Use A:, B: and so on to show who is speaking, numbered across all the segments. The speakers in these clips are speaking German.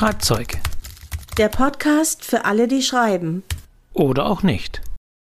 A: Schreibzeug.
B: Der Podcast für alle, die schreiben.
A: Oder auch nicht.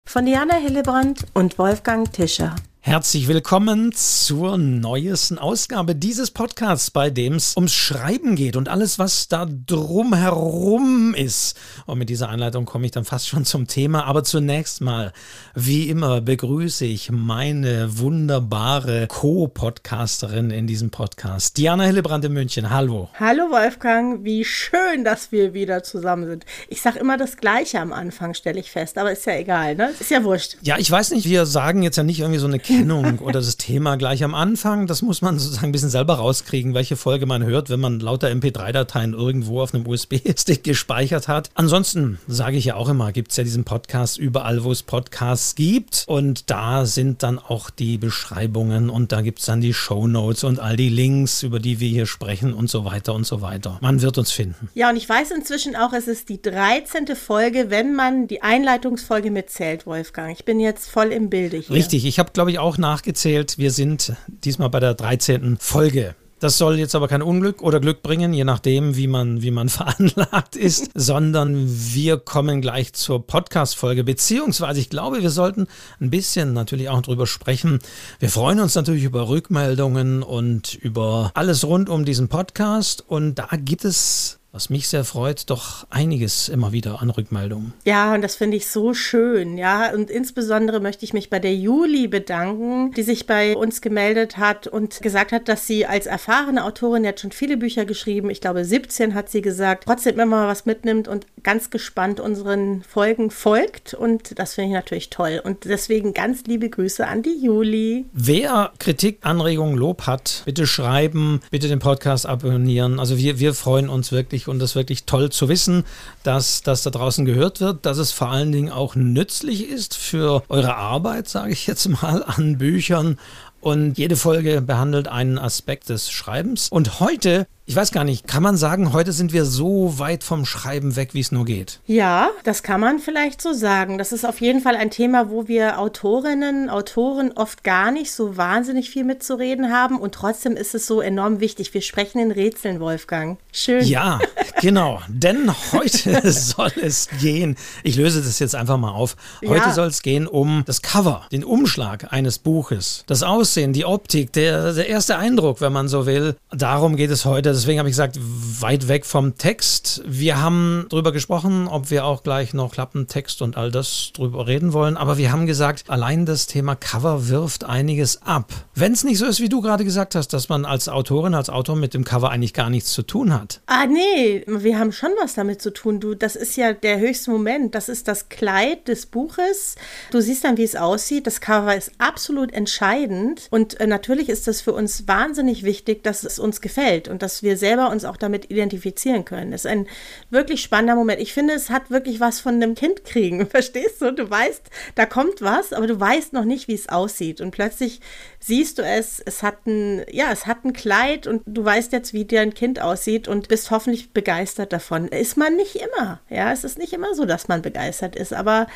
B: Von Diana Hillebrand und Wolfgang Tischer.
A: Herzlich willkommen zur neuesten Ausgabe dieses Podcasts, bei dem es ums Schreiben geht und alles, was da drumherum ist. Und mit dieser Einleitung komme ich dann fast schon zum Thema. Aber zunächst mal, wie immer, begrüße ich meine wunderbare Co-Podcasterin in diesem Podcast, Diana Hillebrand in München. Hallo.
B: Hallo Wolfgang, wie schön, dass wir wieder zusammen sind. Ich sage immer das Gleiche am Anfang, stelle ich fest, aber ist ja egal, ne? Ist ja wurscht.
A: Ja, ich weiß nicht, wir sagen jetzt ja nicht irgendwie so eine Kennung oder das Thema gleich am Anfang. Das muss man sozusagen ein bisschen selber rauskriegen, welche Folge man hört, wenn man lauter MP3-Dateien irgendwo auf einem USB-Stick gespeichert hat. Ansonsten sage ich ja auch immer, gibt es ja diesen Podcast überall, wo es Podcasts gibt. Und da sind dann auch die Beschreibungen und da gibt es dann die Show Notes und all die Links, über die wir hier sprechen und so weiter und so weiter. Man wird uns finden.
B: Ja, und ich weiß inzwischen auch, es ist die 13. Folge, wenn man die Einleitungsfolge mitzählt, Wolfgang. Ich bin jetzt voll im Bilde hier.
A: Richtig, ich habe, glaube ich, auch nachgezählt. Wir sind diesmal bei der 13. Folge. Das soll jetzt aber kein Unglück oder Glück bringen, je nachdem, wie man, wie man veranlagt ist, sondern wir kommen gleich zur Podcast-Folge. Beziehungsweise, ich glaube, wir sollten ein bisschen natürlich auch drüber sprechen. Wir freuen uns natürlich über Rückmeldungen und über alles rund um diesen Podcast. Und da gibt es was mich sehr freut, doch einiges immer wieder an Rückmeldungen.
B: Ja, und das finde ich so schön, ja. Und insbesondere möchte ich mich bei der Juli bedanken, die sich bei uns gemeldet hat und gesagt hat, dass sie als erfahrene Autorin, jetzt schon viele Bücher geschrieben, ich glaube 17 hat sie gesagt, trotzdem immer mal was mitnimmt und ganz gespannt unseren Folgen folgt. Und das finde ich natürlich toll. Und deswegen ganz liebe Grüße an die Juli.
A: Wer Kritik, Anregungen, Lob hat, bitte schreiben, bitte den Podcast abonnieren. Also wir, wir freuen uns wirklich wichtig und das ist wirklich toll zu wissen, dass das da draußen gehört wird, dass es vor allen Dingen auch nützlich ist für eure Arbeit, sage ich jetzt mal, an Büchern. Und jede Folge behandelt einen Aspekt des Schreibens. Und heute ich weiß gar nicht, kann man sagen, heute sind wir so weit vom Schreiben weg, wie es nur geht?
B: Ja, das kann man vielleicht so sagen. Das ist auf jeden Fall ein Thema, wo wir Autorinnen, Autoren oft gar nicht so wahnsinnig viel mitzureden haben und trotzdem ist es so enorm wichtig. Wir sprechen in Rätseln, Wolfgang. Schön.
A: Ja, genau. Denn heute soll es gehen. Ich löse das jetzt einfach mal auf. Heute ja. soll es gehen um das Cover, den Umschlag eines Buches, das Aussehen, die Optik, der, der erste Eindruck, wenn man so will. Darum geht es heute deswegen habe ich gesagt, weit weg vom Text. Wir haben darüber gesprochen, ob wir auch gleich noch Klappentext und all das drüber reden wollen. Aber wir haben gesagt, allein das Thema Cover wirft einiges ab. Wenn es nicht so ist, wie du gerade gesagt hast, dass man als Autorin, als Autor mit dem Cover eigentlich gar nichts zu tun hat.
B: Ah, nee, wir haben schon was damit zu tun. Du, das ist ja der höchste Moment. Das ist das Kleid des Buches. Du siehst dann, wie es aussieht. Das Cover ist absolut entscheidend. Und äh, natürlich ist das für uns wahnsinnig wichtig, dass es uns gefällt und dass wir selber uns auch damit identifizieren können. Das ist ein wirklich spannender Moment. Ich finde, es hat wirklich was von einem Kind kriegen. Verstehst du? Du weißt, da kommt was, aber du weißt noch nicht, wie es aussieht. Und plötzlich siehst du es, es hat ein, ja, es hat ein Kleid und du weißt jetzt, wie dein Kind aussieht und bist hoffentlich begeistert davon. Ist man nicht immer. Ja, es ist nicht immer so, dass man begeistert ist, aber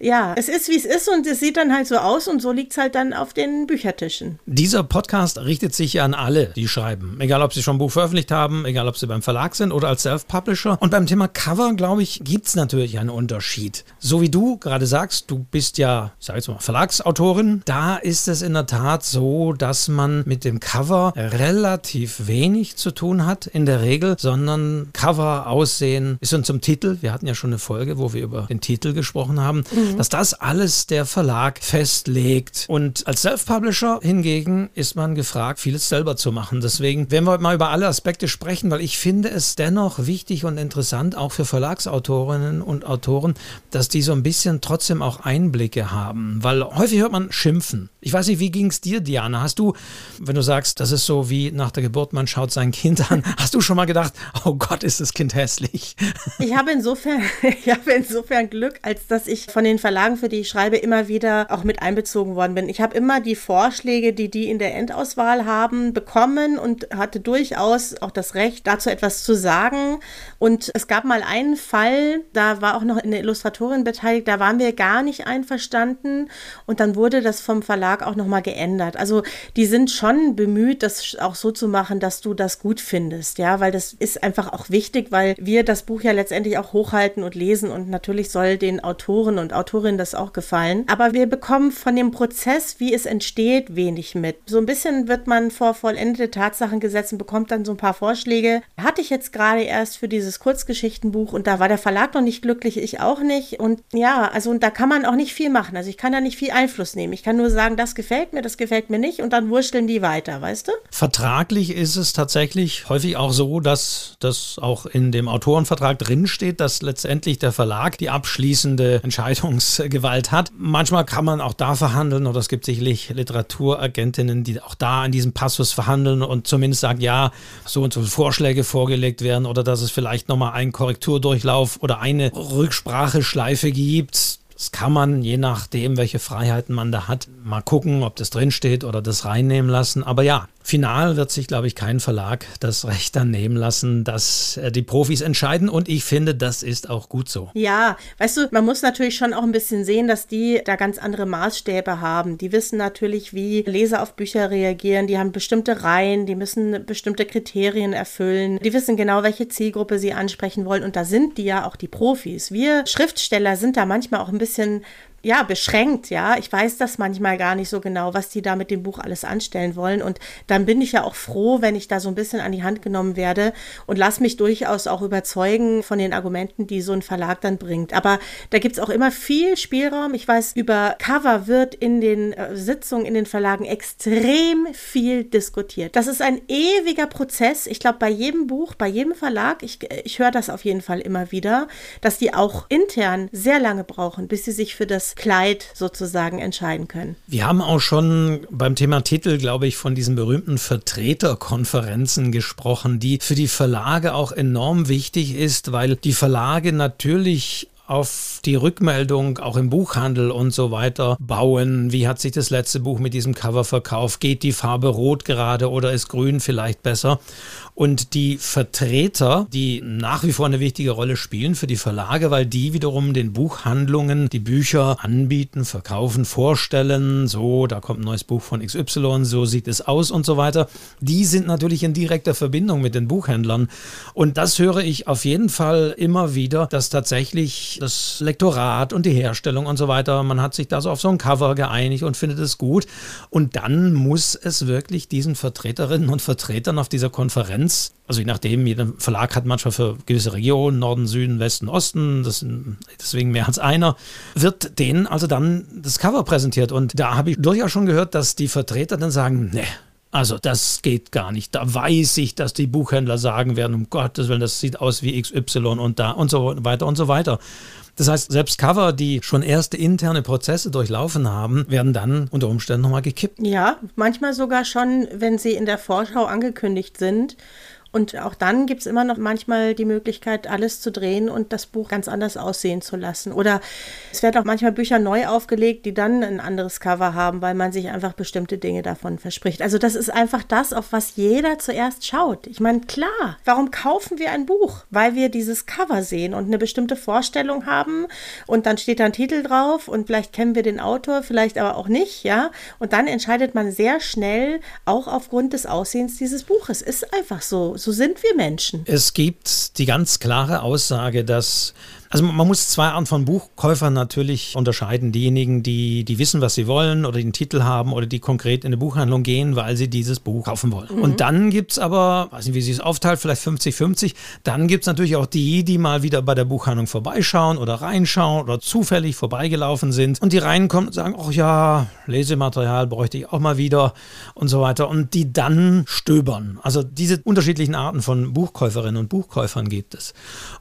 B: ja, es ist wie es ist und es sieht dann halt so aus und so liegt es halt dann auf den Büchertischen.
A: Dieser Podcast richtet sich ja an alle, die schreiben. Egal, ob sie schon ein Buch veröffentlicht haben, egal, ob sie beim Verlag sind oder als Self-Publisher. Und beim Thema Cover, glaube ich, gibt es natürlich einen Unterschied. So wie du gerade sagst, du bist ja, sag ich mal, Verlagsautorin. Da ist es in der Tat so, dass man mit dem Cover relativ wenig zu tun hat in der Regel, sondern Cover, Aussehen, ist uns zum Titel. Wir hatten ja schon eine Folge, wo wir über den Titel gesprochen haben. Mhm mhm. dass das alles der Verlag festlegt. Und als Self-Publisher hingegen ist man gefragt, vieles selber zu machen. Deswegen werden wir heute mal über alle Aspekte sprechen, weil ich finde es dennoch wichtig und interessant, auch für Verlagsautorinnen und Autoren, dass die so ein bisschen trotzdem auch Einblicke haben. Weil häufig hört man Schimpfen. Ich weiß nicht, wie ging es dir, Diana? Hast du, wenn du sagst, das ist so wie nach der Geburt, man schaut sein Kind an, hast du schon mal gedacht, oh Gott, ist das Kind hässlich?
B: Ich habe insofern, ich habe insofern Glück, als dass ich von den den Verlagen, für die ich schreibe, immer wieder auch mit einbezogen worden bin. Ich habe immer die Vorschläge, die die in der Endauswahl haben, bekommen und hatte durchaus auch das Recht, dazu etwas zu sagen. Und es gab mal einen Fall, da war auch noch eine Illustratorin beteiligt, da waren wir gar nicht einverstanden und dann wurde das vom Verlag auch nochmal geändert. Also die sind schon bemüht, das auch so zu machen, dass du das gut findest, ja, weil das ist einfach auch wichtig, weil wir das Buch ja letztendlich auch hochhalten und lesen und natürlich soll den Autoren und Autorinnen das auch gefallen. Aber wir bekommen von dem Prozess, wie es entsteht, wenig mit. So ein bisschen wird man vor vollendete Tatsachen gesetzt und bekommt dann so ein paar Vorschläge. Hatte ich jetzt gerade erst für dieses Kurzgeschichtenbuch und da war der Verlag noch nicht glücklich, ich auch nicht. Und ja, also und da kann man auch nicht viel machen. Also ich kann da nicht viel Einfluss nehmen. Ich kann nur sagen, das gefällt mir, das gefällt mir nicht und dann wurschteln die weiter, weißt du?
A: Vertraglich ist es tatsächlich häufig auch so, dass das auch in dem Autorenvertrag drinsteht, dass letztendlich der Verlag die abschließende Entscheidungsgewalt hat. Manchmal kann man auch da verhandeln oder es gibt sicherlich Literaturagentinnen, die auch da an diesem Passus verhandeln und zumindest sagen, ja, so und so Vorschläge vorgelegt werden oder dass es vielleicht nochmal einen Korrekturdurchlauf oder eine Rückspracheschleife gibt das kann man, je nachdem, welche Freiheiten man da hat, mal gucken, ob das drinsteht oder das reinnehmen lassen. Aber ja, final wird sich, glaube ich, kein Verlag das Recht dann nehmen lassen, dass äh, die Profis entscheiden. Und ich finde, das ist auch gut so.
B: Ja, weißt du, man muss natürlich schon auch ein bisschen sehen, dass die da ganz andere Maßstäbe haben. Die wissen natürlich, wie Leser auf Bücher reagieren. Die haben bestimmte Reihen, die müssen bestimmte Kriterien erfüllen. Die wissen genau, welche Zielgruppe sie ansprechen wollen. Und da sind die ja auch die Profis. Wir Schriftsteller sind da manchmal auch ein bisschen bisschen ja, beschränkt, ja. Ich weiß das manchmal gar nicht so genau, was die da mit dem Buch alles anstellen wollen. Und dann bin ich ja auch froh, wenn ich da so ein bisschen an die Hand genommen werde und lass mich durchaus auch überzeugen von den Argumenten, die so ein Verlag dann bringt. Aber da gibt es auch immer viel Spielraum. Ich weiß, über Cover wird in den äh, Sitzungen in den Verlagen extrem viel diskutiert. Das ist ein ewiger Prozess. Ich glaube, bei jedem Buch, bei jedem Verlag, ich, ich höre das auf jeden Fall immer wieder, dass die auch intern sehr lange brauchen, bis sie sich für das Kleid sozusagen entscheiden können.
A: Wir haben auch schon beim Thema Titel, glaube ich, von diesen berühmten Vertreterkonferenzen gesprochen, die für die Verlage auch enorm wichtig ist, weil die Verlage natürlich auf die Rückmeldung auch im Buchhandel und so weiter bauen. Wie hat sich das letzte Buch mit diesem Cover verkauft? Geht die Farbe rot gerade oder ist grün vielleicht besser? Und die Vertreter, die nach wie vor eine wichtige Rolle spielen für die Verlage, weil die wiederum den Buchhandlungen die Bücher anbieten, verkaufen, vorstellen. So, da kommt ein neues Buch von XY, so sieht es aus und so weiter. Die sind natürlich in direkter Verbindung mit den Buchhändlern. Und das höre ich auf jeden Fall immer wieder, dass tatsächlich das Lektorat und die Herstellung und so weiter, man hat sich da so auf so ein Cover geeinigt und findet es gut. Und dann muss es wirklich diesen Vertreterinnen und Vertretern auf dieser Konferenz Konkurrenz. Also je nachdem, jeder Verlag hat manchmal für gewisse Regionen, Norden, Süden, Westen, Osten, das sind deswegen mehr als einer, wird denen also dann das Cover präsentiert. Und da habe ich durchaus schon gehört, dass die Vertreter dann sagen, ne, also das geht gar nicht. Da weiß ich, dass die Buchhändler sagen werden, um Gottes Willen, das sieht aus wie XY und da und so weiter und so weiter. Das heißt, selbst Cover, die schon erste interne Prozesse durchlaufen haben, werden dann unter Umständen nochmal gekippt.
B: Ja, manchmal sogar schon, wenn sie in der Vorschau angekündigt sind und auch dann gibt es immer noch manchmal die Möglichkeit, alles zu drehen und das Buch ganz anders aussehen zu lassen. Oder es werden auch manchmal Bücher neu aufgelegt, die dann ein anderes Cover haben, weil man sich einfach bestimmte Dinge davon verspricht. Also das ist einfach das, auf was jeder zuerst schaut. Ich meine, klar, warum kaufen wir ein Buch? Weil wir dieses Cover sehen und eine bestimmte Vorstellung haben und dann steht da ein Titel drauf und vielleicht kennen wir den Autor, vielleicht aber auch nicht, ja. Und dann entscheidet man sehr schnell, auch aufgrund des Aussehens dieses Buches. Ist einfach so so sind wir Menschen.
A: Es gibt die ganz klare Aussage, dass also man muss zwei Arten von Buchkäufern natürlich unterscheiden. Diejenigen, die, die wissen, was sie wollen oder den Titel haben oder die konkret in eine Buchhandlung gehen, weil sie dieses Buch kaufen wollen. Mhm. Und dann gibt es aber, weiß nicht, wie sie es aufteilt, vielleicht 50-50. Dann gibt es natürlich auch die, die mal wieder bei der Buchhandlung vorbeischauen oder reinschauen oder zufällig vorbeigelaufen sind und die reinkommen und sagen, ach ja, Lesematerial bräuchte ich auch mal wieder und so weiter. Und die dann stöbern. Also diese unterschiedlichen Arten von Buchkäuferinnen und Buchkäufern gibt es.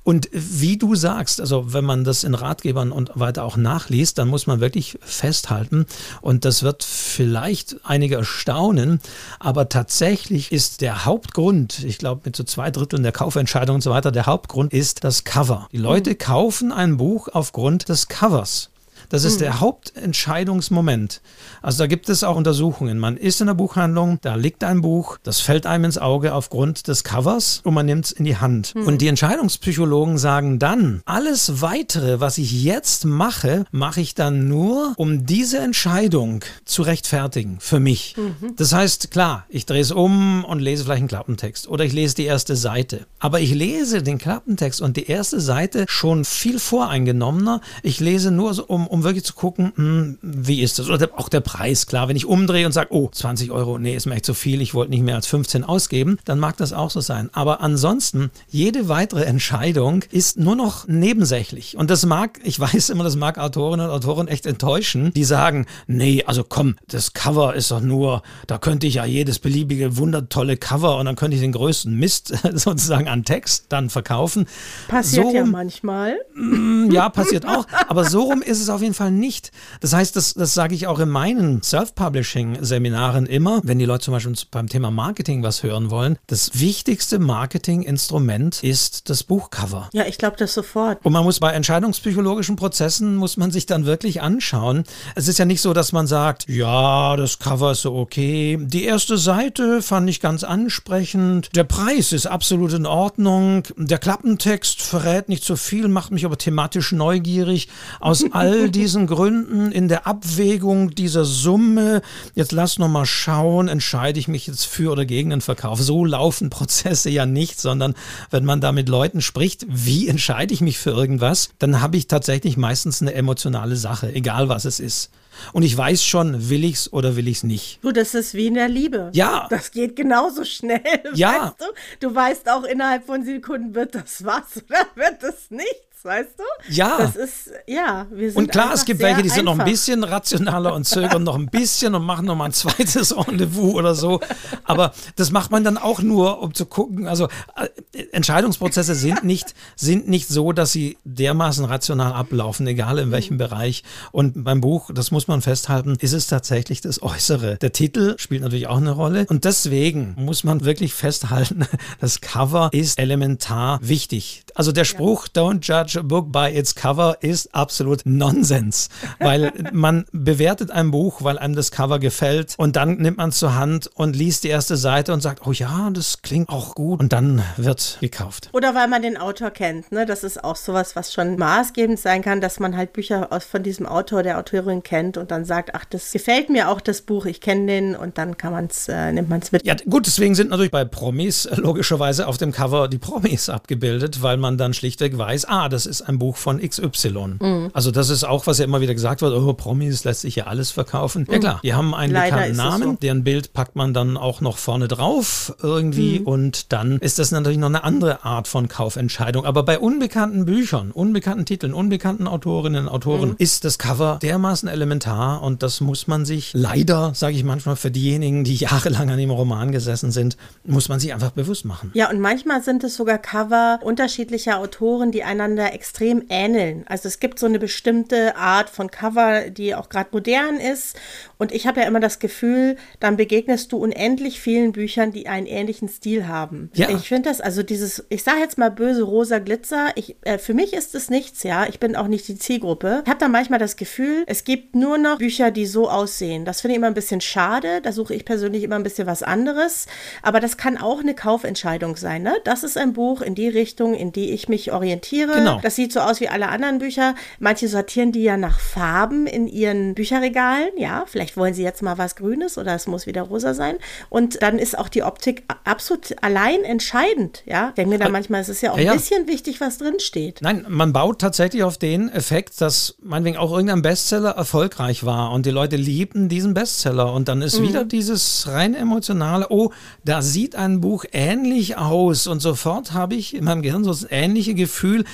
A: Und wie du sagst, sagst, also wenn man das in Ratgebern und weiter auch nachliest, dann muss man wirklich festhalten und das wird vielleicht einige erstaunen, aber tatsächlich ist der Hauptgrund, ich glaube mit so zwei Dritteln der Kaufentscheidung und so weiter, der Hauptgrund ist das Cover. Die Leute mhm. kaufen ein Buch aufgrund des Covers. Das ist mhm. der Hauptentscheidungsmoment. Also da gibt es auch Untersuchungen. Man ist in der Buchhandlung, da liegt ein Buch, das fällt einem ins Auge aufgrund des Covers und man nimmt es in die Hand. Mhm. Und die Entscheidungspsychologen sagen dann, alles weitere, was ich jetzt mache, mache ich dann nur, um diese Entscheidung zu rechtfertigen für mich. Mhm. Das heißt, klar, ich drehe es um und lese vielleicht einen Klappentext oder ich lese die erste Seite. Aber ich lese den Klappentext und die erste Seite schon viel voreingenommener. Ich lese nur, so, um, um wirklich zu gucken, hm, wie ist das? Oder auch der Preis, klar. Wenn ich umdrehe und sage, oh, 20 Euro, nee, ist mir echt zu viel, ich wollte nicht mehr als 15 ausgeben, dann mag das auch so sein. Aber ansonsten, jede weitere Entscheidung ist nur noch nebensächlich. Und das mag, ich weiß immer, das mag Autorinnen und Autoren echt enttäuschen, die sagen, nee, also komm, das Cover ist doch nur, da könnte ich ja jedes beliebige wundertolle Cover und dann könnte ich den größten Mist sozusagen an Text dann verkaufen.
B: Passiert so, ja manchmal.
A: Mm, ja, passiert auch. Aber so rum ist es auf jeden Fall nicht. Das heißt, das, das sage ich auch in meinen Self-Publishing-Seminaren immer, wenn die Leute zum Beispiel beim Thema Marketing was hören wollen. Das wichtigste Marketing-Instrument ist das Buchcover.
B: Ja, ich glaube das sofort.
A: Und man muss bei entscheidungspsychologischen Prozessen, muss man sich dann wirklich anschauen. Es ist ja nicht so, dass man sagt, ja, das Cover ist so okay. Die erste Seite fand ich ganz ansprechend. Der Preis ist absolut in Ordnung. Der Klappentext verrät nicht so viel, macht mich aber thematisch neugierig. Aus all diesen Gründen in der Abwägung dieser Summe, jetzt lass noch mal schauen, entscheide ich mich jetzt für oder gegen den Verkauf. So laufen Prozesse ja nicht, sondern wenn man da mit Leuten spricht, wie entscheide ich mich für irgendwas, dann habe ich tatsächlich meistens eine emotionale Sache, egal was es ist. Und ich weiß schon, will ich's oder will ich's nicht.
B: Du, das ist wie in der Liebe.
A: Ja.
B: Das geht genauso schnell.
A: Ja.
B: Weißt du? du weißt auch innerhalb von Sekunden, wird das was oder wird das nicht weißt du?
A: Ja.
B: Das ist, ja,
A: wir sind Und klar, es gibt welche, die sind noch ein bisschen rationaler und zögern noch ein bisschen und machen noch mal ein zweites Rendezvous oder so. Aber das macht man dann auch nur, um zu gucken. Also äh, Entscheidungsprozesse sind nicht, sind nicht so, dass sie dermaßen rational ablaufen, egal in welchem mhm. Bereich. Und beim Buch, das muss man festhalten, ist es tatsächlich das Äußere. Der Titel spielt natürlich auch eine Rolle. Und deswegen muss man wirklich festhalten, das Cover ist elementar wichtig. Also der Spruch, ja. don't judge judge a book by its cover ist absolut Nonsens, weil man bewertet ein Buch, weil einem das Cover gefällt und dann nimmt man es zur Hand und liest die erste Seite und sagt, oh ja, das klingt auch gut und dann wird gekauft.
B: Oder weil man den Autor kennt, ne? Das ist auch sowas, was schon maßgebend sein kann, dass man halt Bücher aus, von diesem Autor, der Autorin kennt und dann sagt, ach, das gefällt mir auch das Buch, ich kenne den und dann kann man es, äh, nimmt man es mit.
A: Ja, gut, deswegen sind natürlich bei Promis logischerweise auf dem Cover die Promis abgebildet, weil man dann schlichtweg weiß, ah, das ist ein Buch von XY. Mhm. Also das ist auch, was ja immer wieder gesagt wird, oh, Promis lässt sich ja alles verkaufen. Mhm. Ja klar, die haben einen Leider bekannten Namen, so. deren Bild packt man dann auch noch vorne drauf irgendwie mhm. und dann ist das natürlich noch eine andere Art von Kaufentscheidung. Aber bei unbekannten Büchern, unbekannten Titeln, unbekannten Autorinnen und Autoren mhm. ist das Cover dermaßen elementar und das muss man sich leider, sage ich manchmal, für diejenigen, die jahrelang an dem Roman gesessen sind, muss man sich einfach bewusst machen.
B: Ja, und manchmal sind es sogar Cover unterschiedlicher Autoren, die einander extrem ähneln. Also es gibt so eine bestimmte Art von Cover, die auch gerade modern ist. Und ich habe ja immer das Gefühl, dann begegnest du unendlich vielen Büchern, die einen ähnlichen Stil haben. Ja. Ich finde das, also dieses, ich sage jetzt mal böse rosa Glitzer, ich, äh, für mich ist es nichts, ja. Ich bin auch nicht die Zielgruppe. Ich habe dann manchmal das Gefühl, es gibt nur noch Bücher, die so aussehen. Das finde ich immer ein bisschen schade. Da suche ich persönlich immer ein bisschen was anderes. Aber das kann auch eine Kaufentscheidung sein. Ne? Das ist ein Buch in die Richtung, in die ich mich orientiere. Genau. Das sieht so aus wie alle anderen Bücher. Manche sortieren die ja nach Farben in ihren Bücherregalen. Ja, vielleicht wollen sie jetzt mal was Grünes oder es muss wieder rosa sein. Und dann ist auch die Optik absolut allein entscheidend. Ja, ich denke mir dann manchmal, es ist ja auch ja, ein bisschen wichtig, was drin steht.
A: Nein, man baut tatsächlich auf den Effekt, dass meinetwegen auch irgendein Bestseller erfolgreich war und die Leute liebten diesen Bestseller. Und dann ist mhm. wieder dieses rein emotionale, oh, da sieht ein Buch ähnlich aus. Und sofort habe ich in meinem Gehirn so das ähnliche Gefühl,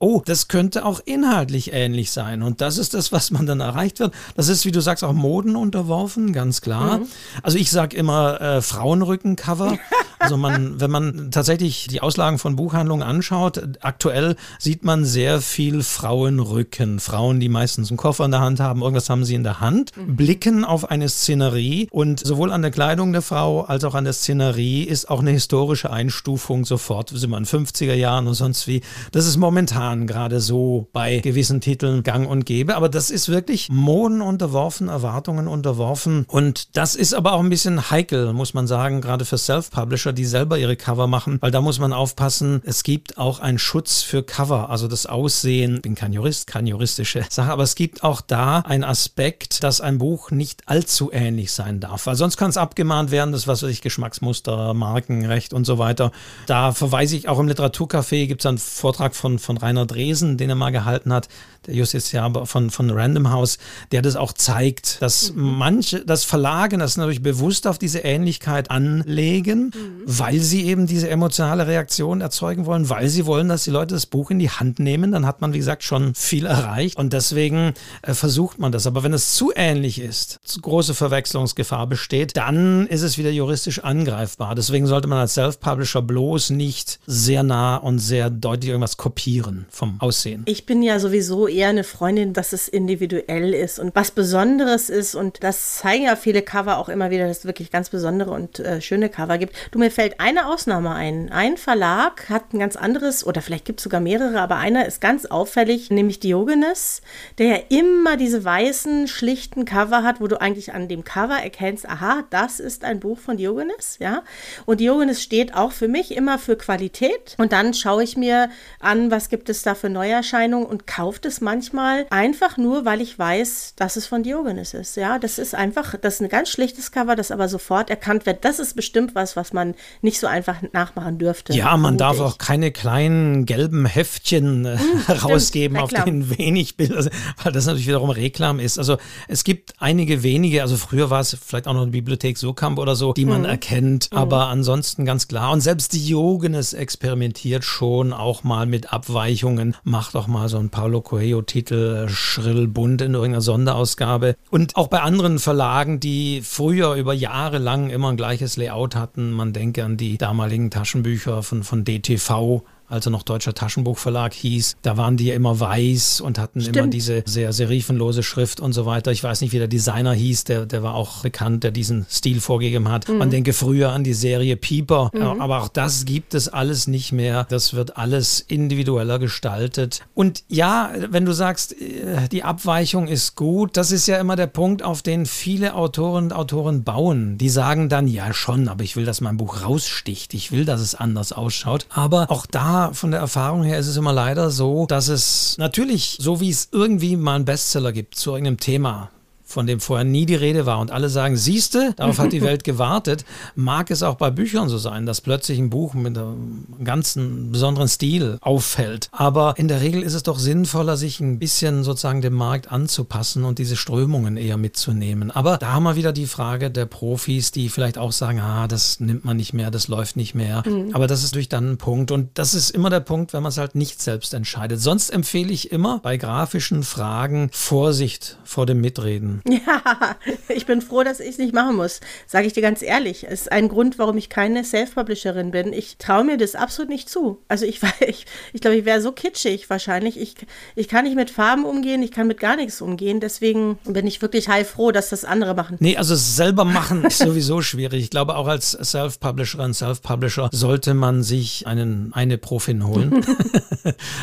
A: oh, das könnte auch inhaltlich ähnlich sein. Und das ist das, was man dann erreicht wird. Das ist, wie du sagst, auch Moden unterworfen, ganz klar. Mhm. Also ich sage immer äh, Frauenrückencover. Also man, wenn man tatsächlich die Auslagen von Buchhandlungen anschaut, aktuell sieht man sehr viel Frauenrücken. Frauen, die meistens einen Koffer in der Hand haben, irgendwas haben sie in der Hand, mhm. blicken auf eine Szenerie und sowohl an der Kleidung der Frau als auch an der Szenerie ist auch eine historische Einstufung sofort. Sind wir in 50er Jahren und sonst wie. Das ist momentan gerade so bei gewissen Titeln gang und gäbe. Aber das ist wirklich Moden unterworfen, Erwartungen unterworfen. Und das ist aber auch ein bisschen heikel, muss man sagen, gerade für Self-Publisher, die selber ihre Cover machen, weil da muss man aufpassen, es gibt auch einen Schutz für Cover, also das Aussehen. Ich bin kein Jurist, keine juristische Sache, aber es gibt auch da einen Aspekt, dass ein Buch nicht allzu ähnlich sein darf, weil sonst kann es abgemahnt werden, das was weiß ich, Geschmacksmuster, Markenrecht und so weiter. Da verweise ich auch im Literaturcafé, gibt es einen Vortrag von, von Rainer Dresen, den er mal gehalten hat, der Justiziar von, von Random House, der das auch zeigt, dass mhm. manche, das Verlage das natürlich bewusst auf diese Ähnlichkeit anlegen, mhm. Weil sie eben diese emotionale Reaktion erzeugen wollen, weil sie wollen, dass die Leute das Buch in die Hand nehmen, dann hat man, wie gesagt, schon viel erreicht und deswegen äh, versucht man das. Aber wenn es zu ähnlich ist, zu große Verwechslungsgefahr besteht, dann ist es wieder juristisch angreifbar. Deswegen sollte man als Self-Publisher bloß nicht sehr nah und sehr deutlich irgendwas kopieren vom Aussehen.
B: Ich bin ja sowieso eher eine Freundin, dass es individuell ist und was Besonderes ist. Und das zeigen ja viele Cover auch immer wieder, dass es wirklich ganz besondere und äh, schöne Cover gibt. Du, mir fällt eine Ausnahme ein. Ein Verlag hat ein ganz anderes, oder vielleicht gibt es sogar mehrere, aber einer ist ganz auffällig, nämlich Diogenes, der ja immer diese weißen, schlichten Cover hat, wo du eigentlich an dem Cover erkennst, aha, das ist ein Buch von Diogenes, ja. Und Diogenes steht auch für mich immer für Qualität. Und dann schaue ich mir an, was gibt es da für Neuerscheinungen und kaufe es manchmal einfach nur, weil ich weiß, dass es von Diogenes ist. Ja, das ist einfach, das ist ein ganz schlichtes Cover, das aber sofort erkannt wird. Das ist bestimmt was, was man nicht so einfach nachmachen dürfte.
A: Ja, man darf ich. auch keine kleinen gelben Heftchen äh, hm, rausgeben, auf denen wenig Bilder sind, weil das natürlich wiederum Reklam ist. Also es gibt einige wenige, also früher war es vielleicht auch noch eine Bibliothek Sokamp oder so, die man mhm. erkennt, mhm. aber ansonsten ganz klar. Und selbst Diogenes experimentiert schon auch mal mit Abweichungen, macht auch mal so ein Paulo Coelho Mario-Titel schrill bunt in irgendeiner Sonderausgabe. Und auch bei anderen Verlagen, die früher über Jahre lang immer ein gleiches Layout hatten. Man denke an die damaligen Taschenbücher von, von DTV als er noch Deutscher Taschenbuchverlag hieß. Da waren die ja immer weiß und hatten Stimmt. immer diese sehr serifenlose Schrift und so weiter. Ich weiß nicht, wie der Designer hieß, der, der war auch bekannt, der diesen Stil vorgegeben hat. Mhm. Man denke früher an die Serie Pieper, mhm. aber auch das gibt es alles nicht mehr. Das wird alles individueller gestaltet. Und ja, wenn du sagst, äh, die Abweichung ist gut, das ist ja immer der Punkt, auf den viele Autorinnen und Autoren bauen. Die sagen dann, ja schon, aber ich will, dass mein Buch raussticht. Ich will, dass es anders ausschaut. Aber auch da von der Erfahrung her ist es immer leider so, dass es natürlich, so wie es irgendwie mal einen Bestseller gibt zu irgendeinem Thema, von dem vorher nie die Rede war und alle sagen, siehste, darauf hat die Welt gewartet, mag es auch bei Büchern so sein, dass plötzlich ein Buch mit einem ganzen besonderen Stil auffällt. Aber in der Regel ist es doch sinnvoller, sich ein bisschen sozusagen dem Markt anzupassen und diese Strömungen eher mitzunehmen. Aber da haben wir wieder die Frage der Profis, die vielleicht auch sagen, ah, das nimmt man nicht mehr, das läuft nicht mehr. Mhm. Aber das ist durch dann ein Punkt und das ist immer der Punkt, wenn man es halt nicht selbst entscheidet. Sonst empfehle ich immer bei grafischen Fragen Vorsicht vor dem Mitreden.
B: Ja, ich bin froh, dass ich es nicht machen muss. Sage ich dir ganz ehrlich. Es ist ein Grund, warum ich keine Self-Publisherin bin. Ich traue mir das absolut nicht zu. Also ich, ich, ich glaube, ich wäre so kitschig wahrscheinlich. Ich, ich kann nicht mit Farben umgehen, ich kann mit gar nichts umgehen. Deswegen bin ich wirklich heilfroh, dass das andere machen.
A: Nee, also selber machen ist sowieso schwierig. Ich glaube, auch als Self-Publisherin, Self-Publisher sollte man sich einen, eine Profin holen.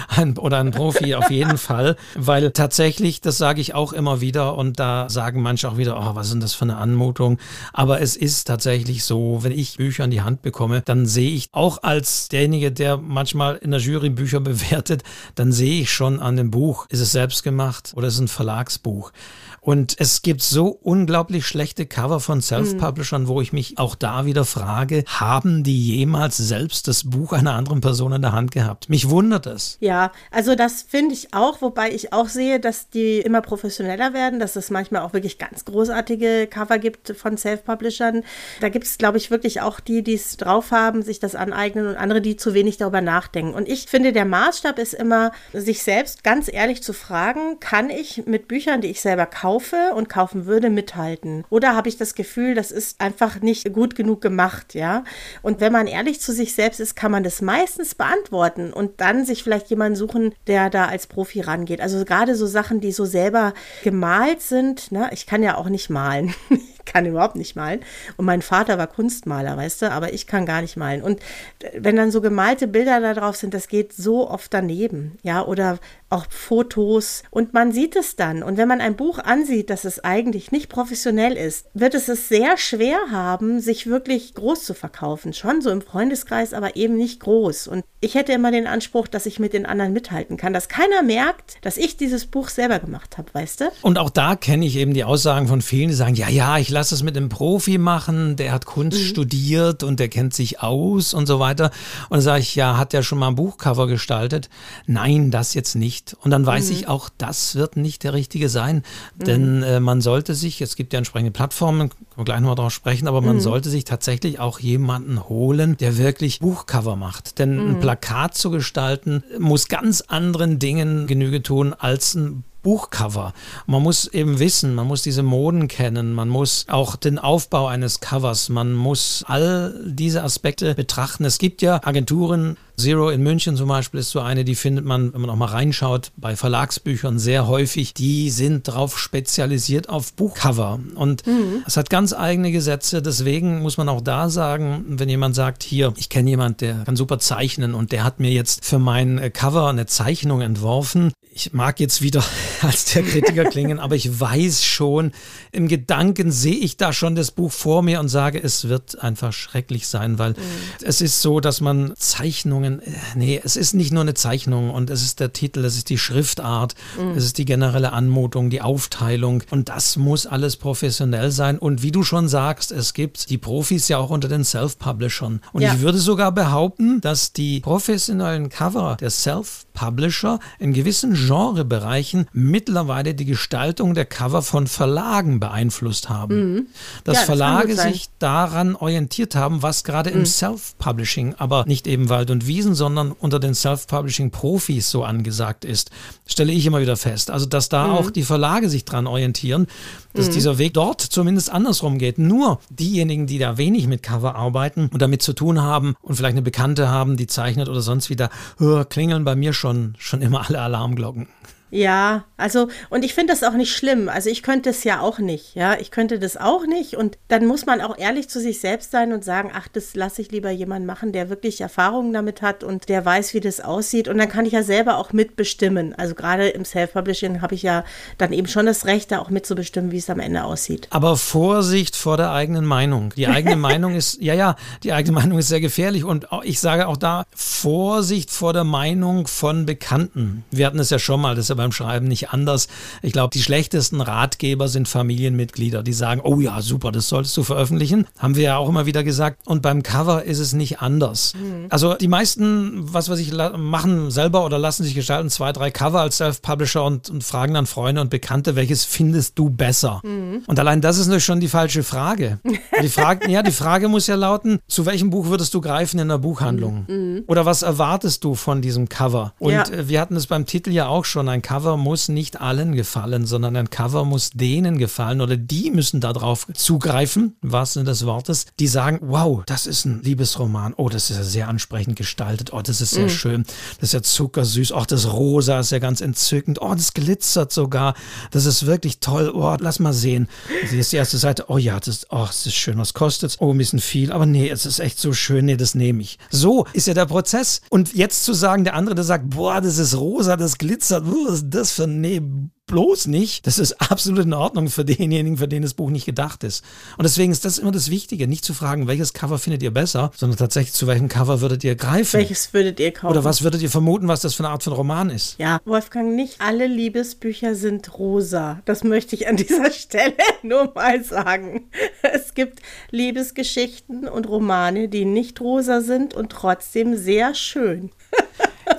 A: ein, oder einen Profi auf jeden Fall. Weil tatsächlich, das sage ich auch immer wieder und da sagen manche auch wieder, oh, was ist denn das für eine Anmutung? Aber es ist tatsächlich so, wenn ich Bücher in die Hand bekomme, dann sehe ich auch als derjenige, der manchmal in der Jury Bücher bewertet, dann sehe ich schon an dem Buch, ist es selbst gemacht oder ist es ein Verlagsbuch? Und es gibt so unglaublich schlechte Cover von Self-Publishern, wo ich mich auch da wieder frage, haben die jemals selbst das Buch einer anderen Person in der Hand gehabt? Mich wundert es.
B: Ja, also das finde ich auch, wobei ich auch sehe, dass die immer professioneller werden, dass es manchmal auch wirklich ganz großartige Cover gibt von Self-Publishern. Da gibt es, glaube ich, wirklich auch die, die es drauf haben, sich das aneignen und andere, die zu wenig darüber nachdenken. Und ich finde, der Maßstab ist immer, sich selbst ganz ehrlich zu fragen, kann ich mit Büchern, die ich selber kaufe und kaufen würde, mithalten? Oder habe ich das Gefühl, das ist einfach nicht gut genug gemacht, ja? Und wenn man ehrlich zu sich selbst ist, kann man das meistens beantworten und dann sich vielleicht jemanden suchen, der da als Profi rangeht. Also gerade so Sachen, die so selber gemalt sind, ne? Ich kann ja auch nicht malen. kann überhaupt nicht malen. Und mein Vater war Kunstmaler, weißt du, aber ich kann gar nicht malen. Und wenn dann so gemalte Bilder da drauf sind, das geht so oft daneben, ja, oder auch Fotos und man sieht es dann. Und wenn man ein Buch ansieht, dass es eigentlich nicht professionell ist, wird es es sehr schwer haben, sich wirklich groß zu verkaufen. Schon so im Freundeskreis, aber eben nicht groß. Und ich hätte immer den Anspruch, dass ich mit den anderen mithalten kann, dass keiner merkt, dass ich dieses Buch selber gemacht habe, weißt du?
A: Und auch da kenne ich eben die Aussagen von vielen, die sagen, ja, ja, ich lass es mit einem Profi machen, der hat Kunst mhm. studiert und der kennt sich aus und so weiter. Und dann sage ich, ja, hat der schon mal ein Buchcover gestaltet? Nein, das jetzt nicht. Und dann weiß mhm. ich auch, das wird nicht der richtige sein. Mhm. Denn äh, man sollte sich, es gibt ja entsprechende Plattformen, können wir gleich nochmal drauf sprechen, aber man mhm. sollte sich tatsächlich auch jemanden holen, der wirklich Buchcover macht. Denn ein mhm. Plakat zu gestalten muss ganz anderen Dingen Genüge tun als ein Buchcover. Man muss eben wissen, man muss diese Moden kennen, man muss auch den Aufbau eines Covers, man muss all diese Aspekte betrachten. Es gibt ja Agenturen, Zero in München zum Beispiel ist so eine, die findet man, wenn man auch mal reinschaut, bei Verlagsbüchern sehr häufig. Die sind darauf spezialisiert auf Buchcover. Und mhm. es hat ganz eigene Gesetze. Deswegen muss man auch da sagen, wenn jemand sagt, hier, ich kenne jemand, der kann super zeichnen und der hat mir jetzt für mein Cover eine Zeichnung entworfen. Ich mag jetzt wieder als der Kritiker klingen, aber ich weiß schon, im Gedanken sehe ich da schon das Buch vor mir und sage, es wird einfach schrecklich sein, weil mhm. es ist so, dass man Zeichnungen, äh, nee, es ist nicht nur eine Zeichnung und es ist der Titel, es ist die Schriftart, mhm. es ist die generelle Anmutung, die Aufteilung und das muss alles professionell sein. Und wie du schon sagst, es gibt die Profis ja auch unter den Self-Publishern. Und ja. ich würde sogar behaupten, dass die professionellen Cover der Self-Publisher in gewissen Genrebereichen mittlerweile die Gestaltung der Cover von Verlagen beeinflusst haben. Mhm. Dass ja, das Verlage sich daran orientiert haben, was gerade mhm. im Self-Publishing, aber nicht eben Wald und Wiesen, sondern unter den Self-Publishing-Profis so angesagt ist, stelle ich immer wieder fest. Also, dass da mhm. auch die Verlage sich daran orientieren, dass mhm. dieser Weg dort zumindest andersrum geht. Nur diejenigen, die da wenig mit Cover arbeiten und damit zu tun haben und vielleicht eine Bekannte haben, die zeichnet oder sonst wieder, klingeln bei mir schon, schon immer alle Alarmglocken.
B: Ja, also, und ich finde das auch nicht schlimm. Also, ich könnte es ja auch nicht. Ja, ich könnte das auch nicht. Und dann muss man auch ehrlich zu sich selbst sein und sagen: Ach, das lasse ich lieber jemanden machen, der wirklich Erfahrungen damit hat und der weiß, wie das aussieht. Und dann kann ich ja selber auch mitbestimmen. Also, gerade im Self-Publishing habe ich ja dann eben schon das Recht, da auch mitzubestimmen, wie es am Ende aussieht.
A: Aber Vorsicht vor der eigenen Meinung. Die eigene Meinung ist, ja, ja, die eigene Meinung ist sehr gefährlich. Und ich sage auch da: Vorsicht vor der Meinung von Bekannten. Wir hatten es ja schon mal, das beim Schreiben nicht anders. Ich glaube, die schlechtesten Ratgeber sind Familienmitglieder, die sagen, oh ja, super, das solltest du veröffentlichen. Haben wir ja auch immer wieder gesagt. Und beim Cover ist es nicht anders. Mhm. Also die meisten, was weiß ich, machen selber oder lassen sich gestalten zwei, drei Cover als Self-Publisher und, und, fragen dann Freunde und Bekannte, welches findest du besser? Mhm. Und allein das ist natürlich schon die falsche Frage. Die Frage, ja, die Frage muss ja lauten, zu welchem Buch würdest du greifen in der Buchhandlung? Mhm. Oder was erwartest du von diesem Cover? Und ja. Äh, wir hatten es beim Titel ja auch schon, ein Cover muss nicht allen gefallen, sondern ein Cover muss denen gefallen oder die müssen darauf zugreifen, was Sinne des Wortes, die sagen, wow, das ist ein Liebesroman, oh, das ist ja sehr ansprechend gestaltet, oh, das ist sehr mm. schön, das ist ja zuckersüß, oh, das Rosa ist ja ganz entzückend, oh, das glitzert sogar, das ist wirklich toll, oh, lass mal sehen. Das ist die erste Seite, oh ja, das, oh, das ist schön, was kostet es? Oh, ein bisschen viel, aber nee, es ist echt so schön, nee, das nehme ich. So ist ja der Prozess. Und jetzt zu sagen, der andere, der sagt, boah, das ist rosa, das glitzert, uh, ist das für nee, bloß nicht. Das ist absolut in Ordnung für denjenigen, für den das Buch nicht gedacht ist. Und deswegen ist das immer das Wichtige, nicht zu fragen, welches Cover findet ihr besser, sondern tatsächlich zu welchem Cover würdet ihr greifen.
B: Welches würdet ihr kaufen?
A: Oder was würdet ihr vermuten, was das für eine Art von Roman ist?
B: Ja, Wolfgang, nicht alle Liebesbücher sind rosa. Das möchte ich an dieser Stelle nur mal sagen. Es gibt Liebesgeschichten und Romane, die nicht rosa sind und trotzdem sehr schön.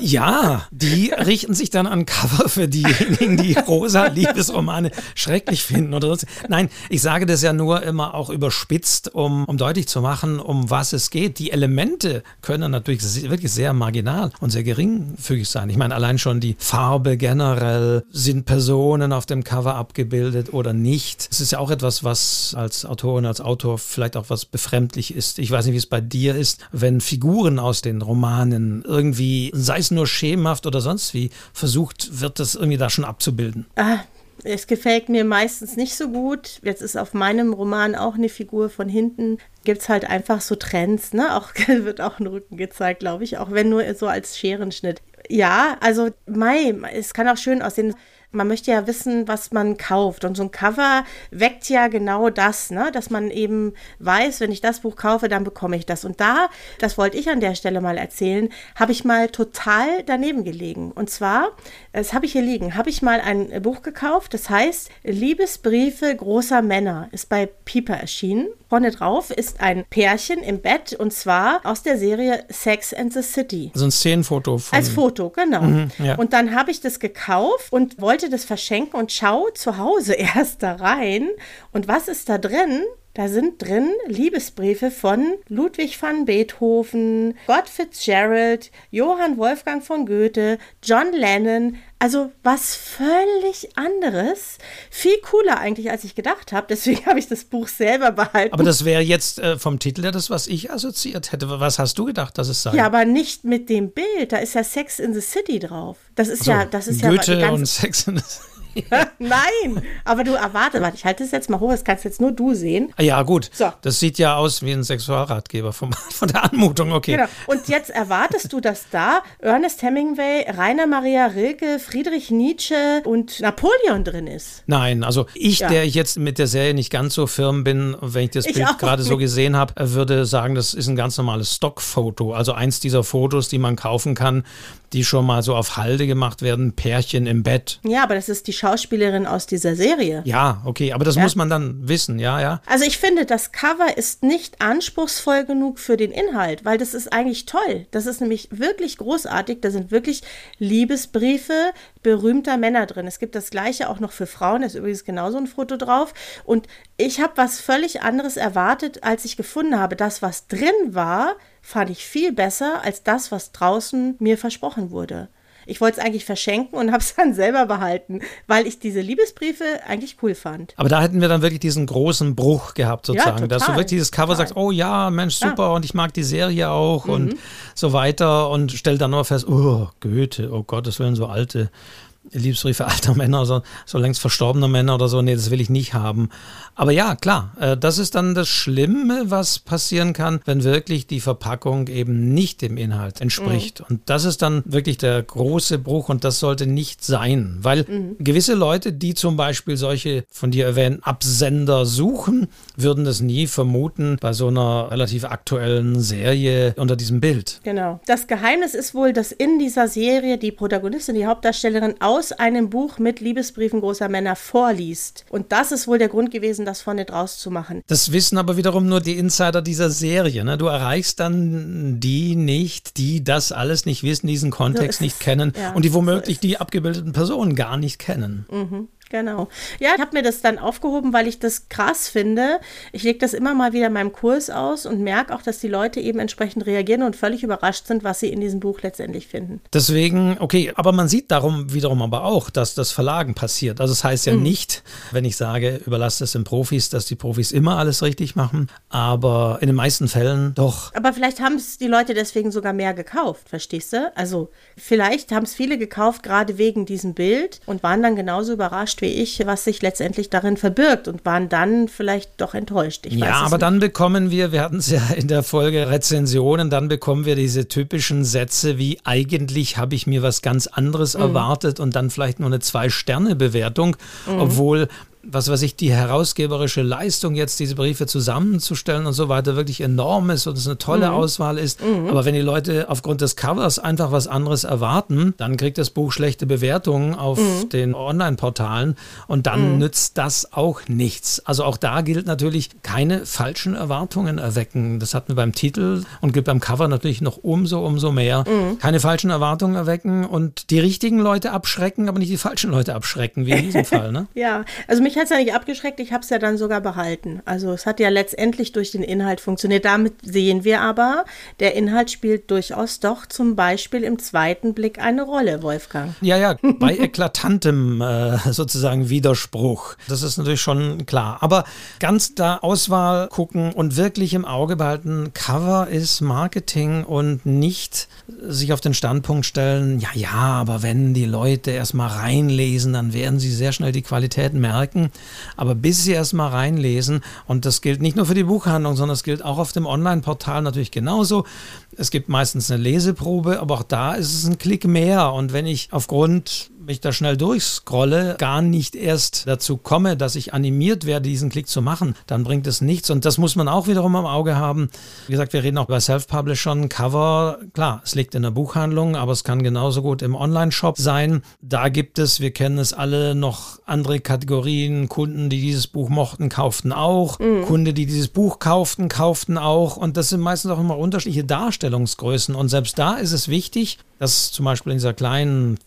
A: Ja, die richten sich dann an Cover für diejenigen, die rosa Liebesromane schrecklich finden oder sonst. Nein, ich sage das ja nur immer auch überspitzt, um, um deutlich zu machen, um was es geht. Die Elemente können natürlich wirklich sehr marginal und sehr geringfügig sein. Ich meine, allein schon die Farbe generell, sind Personen auf dem Cover abgebildet oder nicht. Es ist ja auch etwas, was als Autorin, als Autor vielleicht auch was befremdlich ist. Ich weiß nicht, wie es bei dir ist, wenn Figuren aus den Romanen irgendwie, sei es nur schemenhaft oder sonst wie, versucht wird, das irgendwie da schon abzubilden.
B: Ah, es gefällt mir meistens nicht so gut. Jetzt ist auf meinem Roman auch eine Figur von hinten. Gibt es halt einfach so Trends, ne? Auch wird auch ein Rücken gezeigt, glaube ich, auch wenn nur so als Scherenschnitt. Ja, also Mai, es kann auch schön aussehen man möchte ja wissen, was man kauft. Und so ein Cover weckt ja genau das, ne? dass man eben weiß, wenn ich das Buch kaufe, dann bekomme ich das. Und da, das wollte ich an der Stelle mal erzählen, habe ich mal total daneben gelegen. Und zwar, das habe ich hier liegen, habe ich mal ein Buch gekauft, das heißt Liebesbriefe großer Männer, ist bei Pieper erschienen. Vorne drauf ist ein Pärchen im Bett und zwar aus der Serie Sex and the City.
A: Also ein Szenenfoto.
B: Als Foto, genau. Mhm, ja. Und dann habe ich das gekauft und wollte das verschenken und schau zu Hause erst da rein. Und was ist da drin? Da sind drin Liebesbriefe von Ludwig van Beethoven, Gott Fitzgerald, Johann Wolfgang von Goethe, John Lennon. Also was völlig anderes. Viel cooler eigentlich, als ich gedacht habe. Deswegen habe ich das Buch selber behalten.
A: Aber das wäre jetzt äh, vom Titel her das, was ich assoziiert hätte. Was hast du gedacht, dass es sei?
B: Ja, aber nicht mit dem Bild. Da ist ja Sex in the City drauf. Das ist
A: so,
B: ja, das ist
A: Goethe
B: ja
A: und Sex in the City.
B: Nein, aber du erwarte, warte, ich halte es jetzt mal hoch, das kannst jetzt nur du sehen.
A: Ah ja, gut. So. Das sieht ja aus wie ein Sexualratgeber vom, von der Anmutung, okay. Genau.
B: Und jetzt erwartest du, dass da Ernest Hemingway, Rainer Maria Rilke, Friedrich Nietzsche und Napoleon drin ist.
A: Nein, also ich, ja. der ich jetzt mit der Serie nicht ganz so firm bin, wenn ich das ich Bild gerade so gesehen habe, würde sagen, das ist ein ganz normales Stockfoto. Also eins dieser Fotos, die man kaufen kann, die schon mal so auf Halde gemacht werden, Pärchen im Bett.
B: Ja, aber das ist die Schauspielerin aus dieser Serie.
A: Ja, okay, aber das ja. muss man dann wissen, ja, ja.
B: Also ich finde, das Cover ist nicht anspruchsvoll genug für den Inhalt, weil das ist eigentlich toll. Das ist nämlich wirklich großartig. Da sind wirklich Liebesbriefe berühmter Männer drin. Es gibt das gleiche auch noch für Frauen, da ist übrigens genauso ein Foto drauf. Und ich habe was völlig anderes erwartet, als ich gefunden habe. Das, was drin war, fand ich viel besser als das, was draußen mir versprochen wurde. Ich wollte es eigentlich verschenken und habe es dann selber behalten, weil ich diese Liebesbriefe eigentlich cool fand.
A: Aber da hätten wir dann wirklich diesen großen Bruch gehabt, sozusagen, ja, dass du wirklich dieses Cover total. sagst, oh ja, Mensch, super, ja. und ich mag die Serie auch mhm. und so weiter und stell dann nur fest, oh, Goethe, oh Gott, das wären so alte Liebesbriefe alter Männer, so, so längst verstorbener Männer oder so, nee, das will ich nicht haben. Aber ja, klar, äh, das ist dann das Schlimme, was passieren kann, wenn wirklich die Verpackung eben nicht dem Inhalt entspricht. Mhm. Und das ist dann wirklich der große Bruch und das sollte nicht sein, weil mhm. gewisse Leute, die zum Beispiel solche von dir erwähnten Absender suchen, würden das nie vermuten bei so einer relativ aktuellen Serie unter diesem Bild.
B: Genau. Das Geheimnis ist wohl, dass in dieser Serie die Protagonistin, die Hauptdarstellerin aus einem Buch mit Liebesbriefen großer Männer vorliest. Und das ist wohl der Grund gewesen, das vorne draus zu machen.
A: Das wissen aber wiederum nur die Insider dieser Serie. Ne? Du erreichst dann die nicht, die das alles nicht wissen, diesen Kontext so nicht kennen ja, und die womöglich so die abgebildeten Personen gar nicht kennen.
B: Mhm. Genau. Ja, ich habe mir das dann aufgehoben, weil ich das krass finde. Ich lege das immer mal wieder in meinem Kurs aus und merke auch, dass die Leute eben entsprechend reagieren und völlig überrascht sind, was sie in diesem Buch letztendlich finden.
A: Deswegen, okay, aber man sieht darum wiederum aber auch, dass das Verlagen passiert. Also es das heißt ja mhm. nicht, wenn ich sage, überlasse es den Profis, dass die Profis immer alles richtig machen, aber in den meisten Fällen doch.
B: Aber vielleicht haben es die Leute deswegen sogar mehr gekauft, verstehst du? Also vielleicht haben es viele gekauft, gerade wegen diesem Bild und waren dann genauso überrascht überrascht wie ich, was sich letztendlich darin verbirgt und waren dann vielleicht doch enttäuscht.
A: Ich ja, aber nicht. dann bekommen wir, wir hatten es ja in der Folge Rezensionen, dann bekommen wir diese typischen Sätze wie eigentlich habe ich mir was ganz anderes mhm. erwartet und dann vielleicht nur eine Zwei-Sterne-Bewertung, mhm. obwohl was weiß ich, die herausgeberische Leistung jetzt, diese Briefe zusammenzustellen und so weiter, wirklich enorm ist und es eine tolle mhm. Auswahl ist. Mhm. Aber wenn die Leute aufgrund des Covers einfach was anderes erwarten, dann kriegt das Buch schlechte Bewertungen auf mhm. den Online-Portalen und dann mhm. nützt das auch nichts. Also auch da gilt natürlich, keine falschen Erwartungen erwecken. Das hatten wir beim Titel und gilt beim Cover natürlich noch umso, umso mehr. Mhm. Keine falschen Erwartungen erwecken und die richtigen Leute abschrecken, aber nicht die falschen Leute abschrecken, wie in diesem Fall. Ne?
B: Ja, also mich hat es ja nicht abgeschreckt, ich habe es ja dann sogar behalten. Also es hat ja letztendlich durch den Inhalt funktioniert. Damit sehen wir aber, der Inhalt spielt durchaus doch zum Beispiel im zweiten Blick eine Rolle, Wolfgang.
A: Ja, ja, bei eklatantem äh, sozusagen Widerspruch. Das ist natürlich schon klar. Aber ganz da Auswahl gucken und wirklich im Auge behalten, Cover ist Marketing und nicht sich auf den Standpunkt stellen, ja, ja, aber wenn die Leute erstmal reinlesen, dann werden sie sehr schnell die Qualität merken. Aber bis sie erstmal reinlesen, und das gilt nicht nur für die Buchhandlung, sondern es gilt auch auf dem Online-Portal natürlich genauso. Es gibt meistens eine Leseprobe, aber auch da ist es ein Klick mehr. Und wenn ich aufgrund mich da schnell durchscrolle, gar nicht erst dazu komme, dass ich animiert werde, diesen Klick zu machen, dann bringt es nichts. Und das muss man auch wiederum im Auge haben. Wie gesagt, wir reden auch bei Self-Publishern. Cover, klar, es liegt in der Buchhandlung, aber es kann genauso gut im Online-Shop sein. Da gibt es, wir kennen es alle, noch andere Kategorien. Kunden, die dieses Buch mochten, kauften auch. Mhm. Kunden, die dieses Buch kauften, kauften auch. Und das sind meistens auch immer unterschiedliche Darstellungsgrößen. Und selbst da ist es wichtig, dass zum Beispiel in dieser kleinen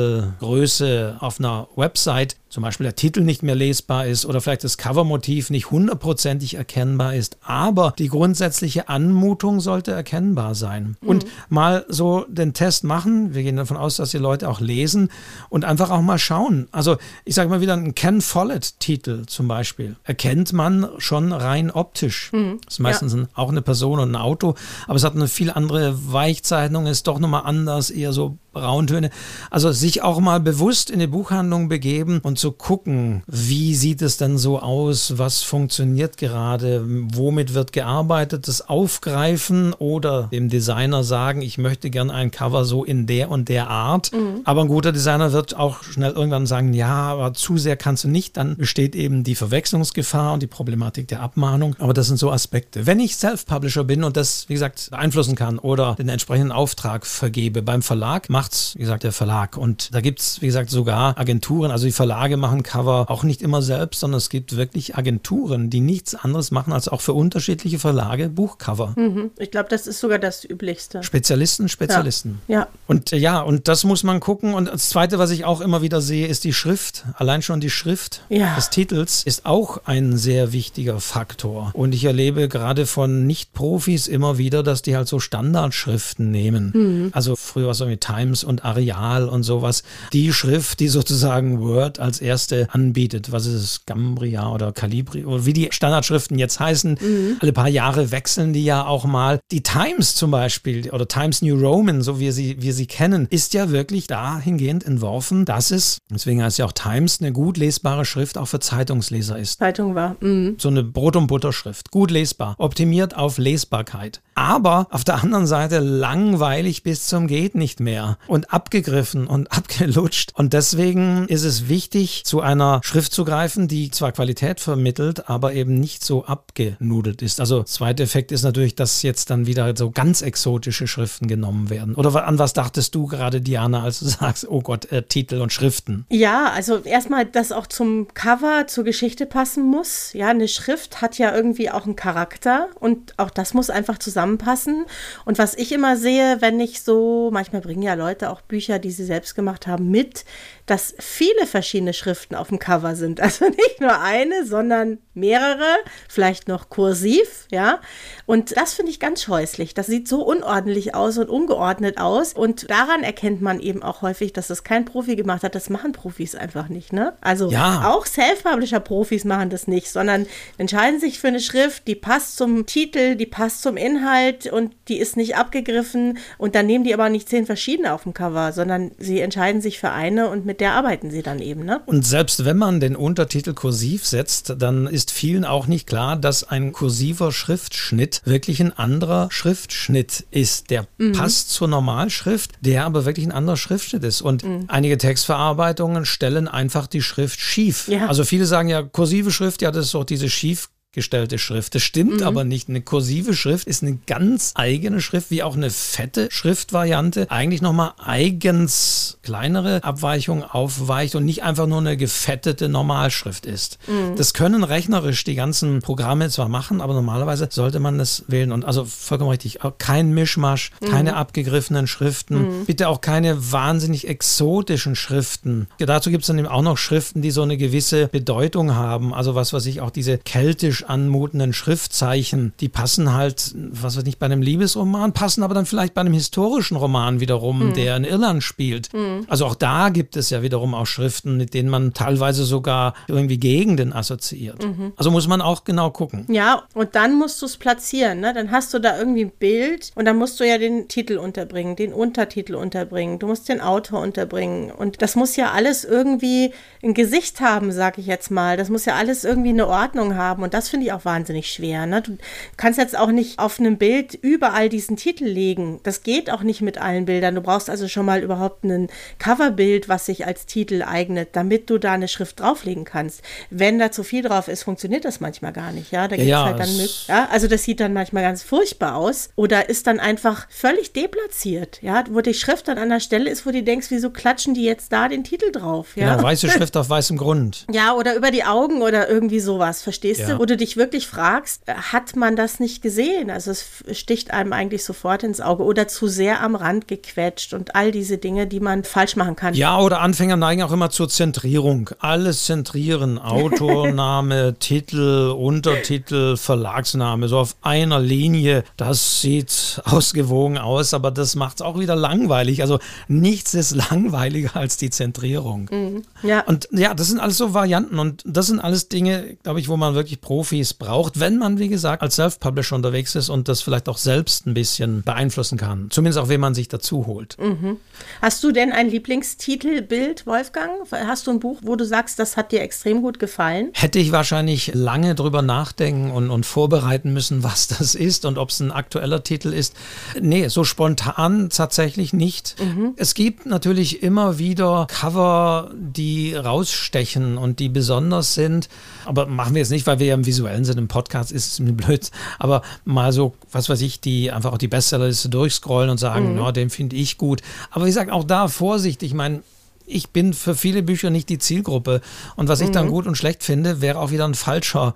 A: Thumbnail-Größe auf einer Website zum Beispiel der Titel nicht mehr lesbar ist oder vielleicht das Covermotiv nicht hundertprozentig erkennbar ist, aber die grundsätzliche Anmutung sollte erkennbar sein. Mhm. Und mal so den Test machen, wir gehen davon aus, dass die Leute auch lesen und einfach auch mal schauen. Also ich sage mal wieder, ein Ken Follett-Titel zum Beispiel erkennt man schon rein optisch. Mhm. Das ist meistens ja. auch eine Person und ein Auto, aber es hat eine viel andere Weichzeichnung, ist doch nochmal anders, eher so Brauntöne. Also sich auch mal bewusst in die Buchhandlung begeben und zu gucken, wie sieht es denn so aus, was funktioniert gerade, womit wird gearbeitet, das aufgreifen oder dem Designer sagen, ich möchte gern ein Cover so in der und der Art. Mhm. Aber ein guter Designer wird auch schnell irgendwann sagen, ja, aber zu sehr kannst du nicht, dann besteht eben die Verwechslungsgefahr und die Problematik der Abmahnung. Aber das sind so Aspekte. Wenn ich Self-Publisher bin und das, wie gesagt, beeinflussen kann oder den entsprechenden Auftrag vergebe beim Verlag, macht's, wie gesagt, der Verlag. Und da gibt es, wie gesagt, sogar Agenturen. Also die Verlage machen Cover auch nicht immer selbst, sondern es gibt wirklich Agenturen, die nichts anderes machen, als auch für unterschiedliche Verlage Buchcover.
B: Mhm. Ich glaube, das ist sogar das Üblichste.
A: Spezialisten, Spezialisten.
B: Ja. ja.
A: Und äh, ja, und das muss man gucken. Und das Zweite, was ich auch immer wieder sehe, ist die Schrift. Allein schon die Schrift ja. des Titels ist auch ein sehr wichtiger Faktor. Und ich erlebe gerade von Nicht-Profis immer wieder, dass die halt so Standardschriften nehmen. Mhm. Also früher war es so mit Times und Areal und sowas. Die Schrift, die sozusagen Word als erste anbietet. Was ist es? Gambria oder Calibri oder wie die Standardschriften jetzt heißen. Mhm. Alle paar Jahre wechseln die ja auch mal. Die Times zum Beispiel oder Times New Roman, so wie sie, wir sie kennen, ist ja wirklich dahingehend entworfen, dass es, deswegen heißt ja auch Times, eine gut lesbare Schrift auch für Zeitungsleser ist.
B: Zeitung war. Mhm.
A: So eine Brot- und Butterschrift. Gut lesbar. Optimiert auf Lesbarkeit. Aber auf der anderen Seite langweilig bis zum geht nicht mehr und abgegriffen und abgelutscht. Und deswegen ist es wichtig, zu einer Schrift zu greifen, die zwar Qualität vermittelt, aber eben nicht so abgenudelt ist. Also zweiter Effekt ist natürlich, dass jetzt dann wieder so ganz exotische Schriften genommen werden. Oder an was dachtest du gerade, Diana, als du sagst, oh Gott, äh, Titel und Schriften?
B: Ja, also erstmal, dass auch zum Cover, zur Geschichte passen muss. Ja, eine Schrift hat ja irgendwie auch einen Charakter und auch das muss einfach zusammenpassen. Und was ich immer sehe, wenn ich so, manchmal bringen ja Leute auch Bücher, die sie selbst gemacht haben, mit, dass viele verschiedene Schriften auf dem Cover sind. Also nicht nur eine, sondern mehrere, vielleicht noch kursiv, ja. Und das finde ich ganz scheußlich. Das sieht so unordentlich aus und ungeordnet aus. Und daran erkennt man eben auch häufig, dass das kein Profi gemacht hat. Das machen Profis einfach nicht, ne? Also ja. auch Self-Publisher-Profis machen das nicht, sondern entscheiden sich für eine Schrift, die passt zum Titel, die passt zum Inhalt und die ist nicht abgegriffen. Und dann nehmen die aber nicht zehn verschiedene auf dem Cover, sondern sie entscheiden sich für eine und mit der arbeiten sie dann eben. Ne?
A: Und selbst wenn man den Untertitel kursiv setzt, dann ist vielen auch nicht klar, dass ein kursiver Schriftschnitt wirklich ein anderer Schriftschnitt ist. Der mhm. passt zur Normalschrift, der aber wirklich ein anderer Schriftschnitt ist. Und mhm. einige Textverarbeitungen stellen einfach die Schrift schief. Ja. Also viele sagen ja, kursive Schrift, ja, das ist doch diese schief gestellte Schrift. Das stimmt mhm. aber nicht. Eine kursive Schrift ist eine ganz eigene Schrift, wie auch eine fette Schriftvariante eigentlich nochmal eigens kleinere Abweichungen aufweicht und nicht einfach nur eine gefettete Normalschrift ist. Mhm. Das können rechnerisch die ganzen Programme zwar machen, aber normalerweise sollte man das wählen. Und also vollkommen richtig, kein Mischmasch, mhm. keine abgegriffenen Schriften, mhm. bitte auch keine wahnsinnig exotischen Schriften. Dazu gibt es dann eben auch noch Schriften, die so eine gewisse Bedeutung haben. Also was weiß ich, auch diese keltisch poetisch anmutenden Schriftzeichen, die passen halt, was weiß ich, bei einem Liebesroman, passen aber dann vielleicht bei einem historischen Roman wiederum, mhm. der in Irland spielt. Mhm. Also auch da gibt es ja wiederum auch Schriften, mit denen man teilweise sogar irgendwie Gegenden assoziiert. Mhm. Also muss man auch genau gucken.
B: Ja, und dann musst du es platzieren. Ne? Dann hast du da irgendwie ein Bild und dann musst du ja den Titel unterbringen, den Untertitel unterbringen, du musst den Autor unterbringen. Und das muss ja alles irgendwie ein Gesicht haben, sag ich jetzt mal. Das muss ja alles irgendwie eine Ordnung haben. Und das finde ich auch wahnsinnig schwer. Ne? Du kannst jetzt auch nicht auf einem Bild überall diesen Titel legen. Das geht auch nicht mit allen Bildern. Du brauchst also schon mal überhaupt ein Coverbild, was sich als Titel eignet, damit du da eine Schrift drauflegen kannst. Wenn da zu viel drauf ist, funktioniert das manchmal gar nicht. Ja, da gibt's ja, halt dann ja, also das sieht dann manchmal ganz furchtbar aus oder ist dann einfach völlig deplatziert. Ja, wo die Schrift dann an der Stelle ist, wo du denkst, wieso klatschen die jetzt da den Titel drauf?
A: Ja, genau, weiße Schrift auf weißem Grund.
B: Ja, oder über die Augen oder irgendwie sowas, verstehst ja. du? Wo du dich wirklich fragst, äh, hat man das nicht gesehen? Also es sticht einem eigentlich sofort ins Auge oder zu sehr am Rand gequetscht und all diese Dinge, die man falsch machen kann.
A: Ja, oder Anfänger neigen auch immer zur Zentrierung. Alles zentrieren, Autorname, Titel, Untertitel, Verlagsname, so auf einer Linie. Das sieht ausgewogen aus, aber das macht es auch wieder langweilig. Also nichts ist langweiliger als die Zentrierung. Mhm. Ja. Und ja, das sind alles so Varianten und das sind alles Dinge, glaube ich, wo man wirklich Profis braucht, wenn man, wie gesagt, als Self-Publisher unterwegs ist und das vielleicht auch selbst ein bisschen beeinflussen kann. Zumindest auch, wenn man sich dazu holt. Mhm.
B: Hast du denn ein Lieblingstitelbild, Wolfgang? Hast du ein Buch, wo du sagst, das hat dir extrem gut gefallen?
A: Hätte ich wahrscheinlich lange drüber nachdenken und, und vorbereiten müssen, was das ist und ob es ein aktueller Titel ist. Nee, so spontan tatsächlich nicht. Mhm. Es gibt natürlich immer wieder Cover, die rausstechen und die besonders sind. Aber machen wir jetzt nicht, weil wir ja im visuellen sind. Im Podcast ist es blöd. Aber mal so, was weiß ich, die einfach auch die Bestsellerliste durchscrollen und sagen, mhm. ja, den finde ich gut. Aber wie gesagt, auch da Vorsicht. Ich meine, ich bin für viele Bücher nicht die Zielgruppe. Und was ich dann mhm. gut und schlecht finde, wäre auch wieder ein falscher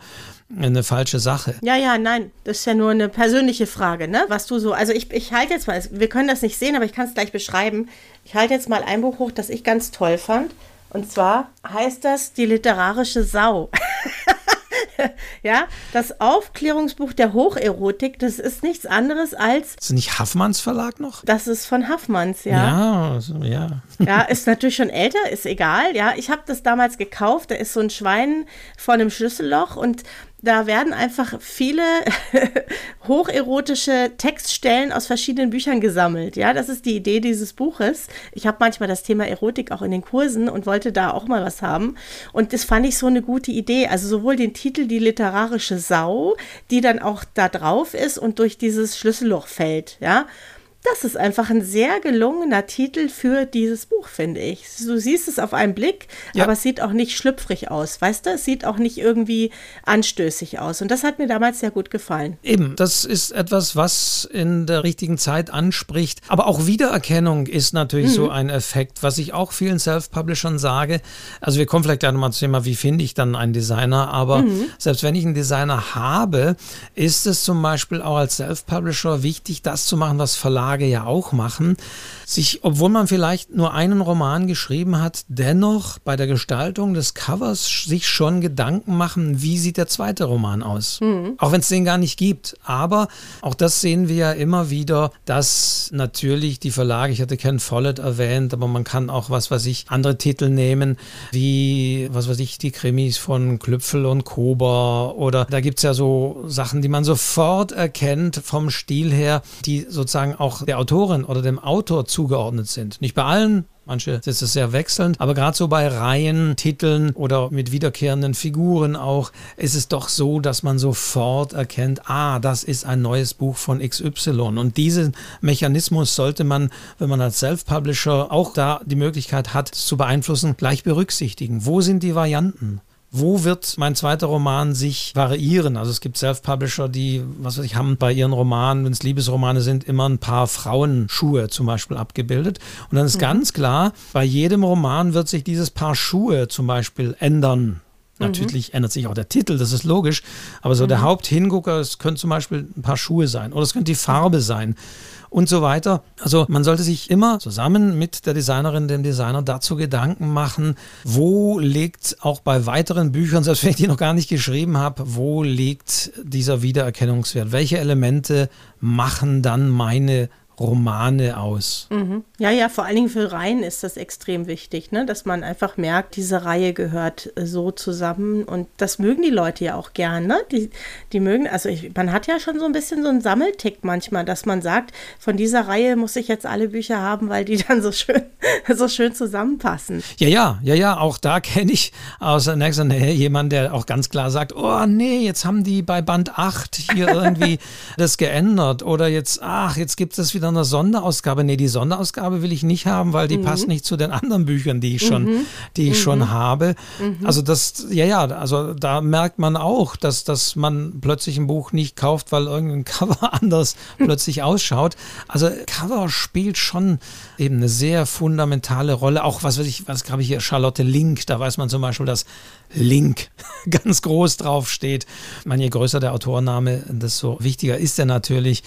A: eine falsche Sache.
B: Ja, ja, nein, das ist ja nur eine persönliche Frage, ne? Was du so, also ich, ich halte jetzt mal, wir können das nicht sehen, aber ich kann es gleich beschreiben. Ich halte jetzt mal ein Buch hoch, das ich ganz toll fand. Und zwar heißt das Die literarische Sau. ja, das Aufklärungsbuch der Hocherotik, das ist nichts anderes als.
A: Ist nicht Haffmanns Verlag noch?
B: Das ist von Haffmanns, ja.
A: Ja, also, ja.
B: Ja, ist natürlich schon älter, ist egal. Ja, ich habe das damals gekauft. Da ist so ein Schwein vor einem Schlüsselloch und da werden einfach viele hocherotische Textstellen aus verschiedenen Büchern gesammelt. Ja, das ist die Idee dieses Buches. Ich habe manchmal das Thema Erotik auch in den Kursen und wollte da auch mal was haben. Und das fand ich so eine gute Idee. Also sowohl den Titel Die literarische Sau, die dann auch da drauf ist und durch dieses Schlüsselloch fällt. Ja, das ist einfach ein sehr gelungener Titel für dieses Buch, finde ich. Du siehst es auf einen Blick, ja. aber es sieht auch nicht schlüpfrig aus, weißt du? Es sieht auch nicht irgendwie anstößig aus. Und das hat mir damals sehr gut gefallen.
A: Eben, das ist etwas, was in der richtigen Zeit anspricht. Aber auch Wiedererkennung ist natürlich mhm. so ein Effekt, was ich auch vielen Self-Publishern sage. Also wir kommen vielleicht gleich nochmal zum Thema, wie finde ich dann einen Designer, aber mhm. selbst wenn ich einen Designer habe, ist es zum Beispiel auch als Self-Publisher wichtig, das zu machen, was Verlage Verlage ja auch machen, sich, obwohl man vielleicht nur einen Roman geschrieben hat, dennoch bei der Gestaltung des Covers sich schon Gedanken machen, wie sieht der zweite Roman aus. Mhm. Auch wenn es den gar nicht gibt. Aber auch das sehen wir ja immer wieder, dass natürlich die Verlage, ich hatte Ken Follett erwähnt, aber man kann auch, was weiß ich, andere Titel nehmen, wie, was weiß ich, die Krimis von Klüpfel und Kober oder da gibt es ja so Sachen, die man sofort erkennt vom Stil her, die sozusagen auch der Autorin oder dem Autor zugeordnet sind. Nicht bei allen, Manche ist es sehr wechselnd, aber gerade so bei Reihen, Titeln oder mit wiederkehrenden Figuren auch, ist es doch so, dass man sofort erkennt, ah, das ist ein neues Buch von XY. Und diesen Mechanismus sollte man, wenn man als Self-Publisher auch da die Möglichkeit hat, zu beeinflussen, gleich berücksichtigen. Wo sind die Varianten? Wo wird mein zweiter Roman sich variieren? Also es gibt Self-Publisher, die, was weiß ich, haben bei ihren Romanen, wenn es Liebesromane sind, immer ein paar Frauenschuhe zum Beispiel abgebildet. Und dann ist mhm. ganz klar, bei jedem Roman wird sich dieses Paar Schuhe zum Beispiel ändern. Natürlich mhm. ändert sich auch der Titel, das ist logisch. Aber so mhm. der Haupthingucker, es könnte zum Beispiel ein paar Schuhe sein oder es könnte die Farbe sein und so weiter. Also man sollte sich immer zusammen mit der Designerin, dem Designer dazu Gedanken machen, wo liegt auch bei weiteren Büchern, selbst wenn ich die noch gar nicht geschrieben habe, wo liegt dieser Wiedererkennungswert? Welche Elemente machen dann meine Romane aus.
B: Mhm. Ja, ja, vor allen Dingen für Reihen ist das extrem wichtig, ne? dass man einfach merkt, diese Reihe gehört äh, so zusammen und das mögen die Leute ja auch gern. Ne? Die, die mögen, also ich, man hat ja schon so ein bisschen so einen Sammeltick manchmal, dass man sagt, von dieser Reihe muss ich jetzt alle Bücher haben, weil die dann so schön, so schön zusammenpassen.
A: Ja, ja, ja, ja, auch da kenne ich aus der nächsten Nähe jemanden, der auch ganz klar sagt, oh nee, jetzt haben die bei Band 8 hier irgendwie das geändert oder jetzt, ach, jetzt gibt es wieder wieder eine Sonderausgabe. Nee, die Sonderausgabe will ich nicht haben, weil die mhm. passt nicht zu den anderen Büchern, die ich schon, mhm. die ich mhm. schon habe. Mhm. Also das, ja, ja, also da merkt man auch, dass, dass man plötzlich ein Buch nicht kauft, weil irgendein Cover anders plötzlich ausschaut. Also Cover spielt schon eben eine sehr fundamentale Rolle. Auch was weiß ich, was glaube ich hier, Charlotte Link, da weiß man zum Beispiel, dass Link ganz groß drauf steht. Man, je größer der Autorname, desto wichtiger ist er natürlich.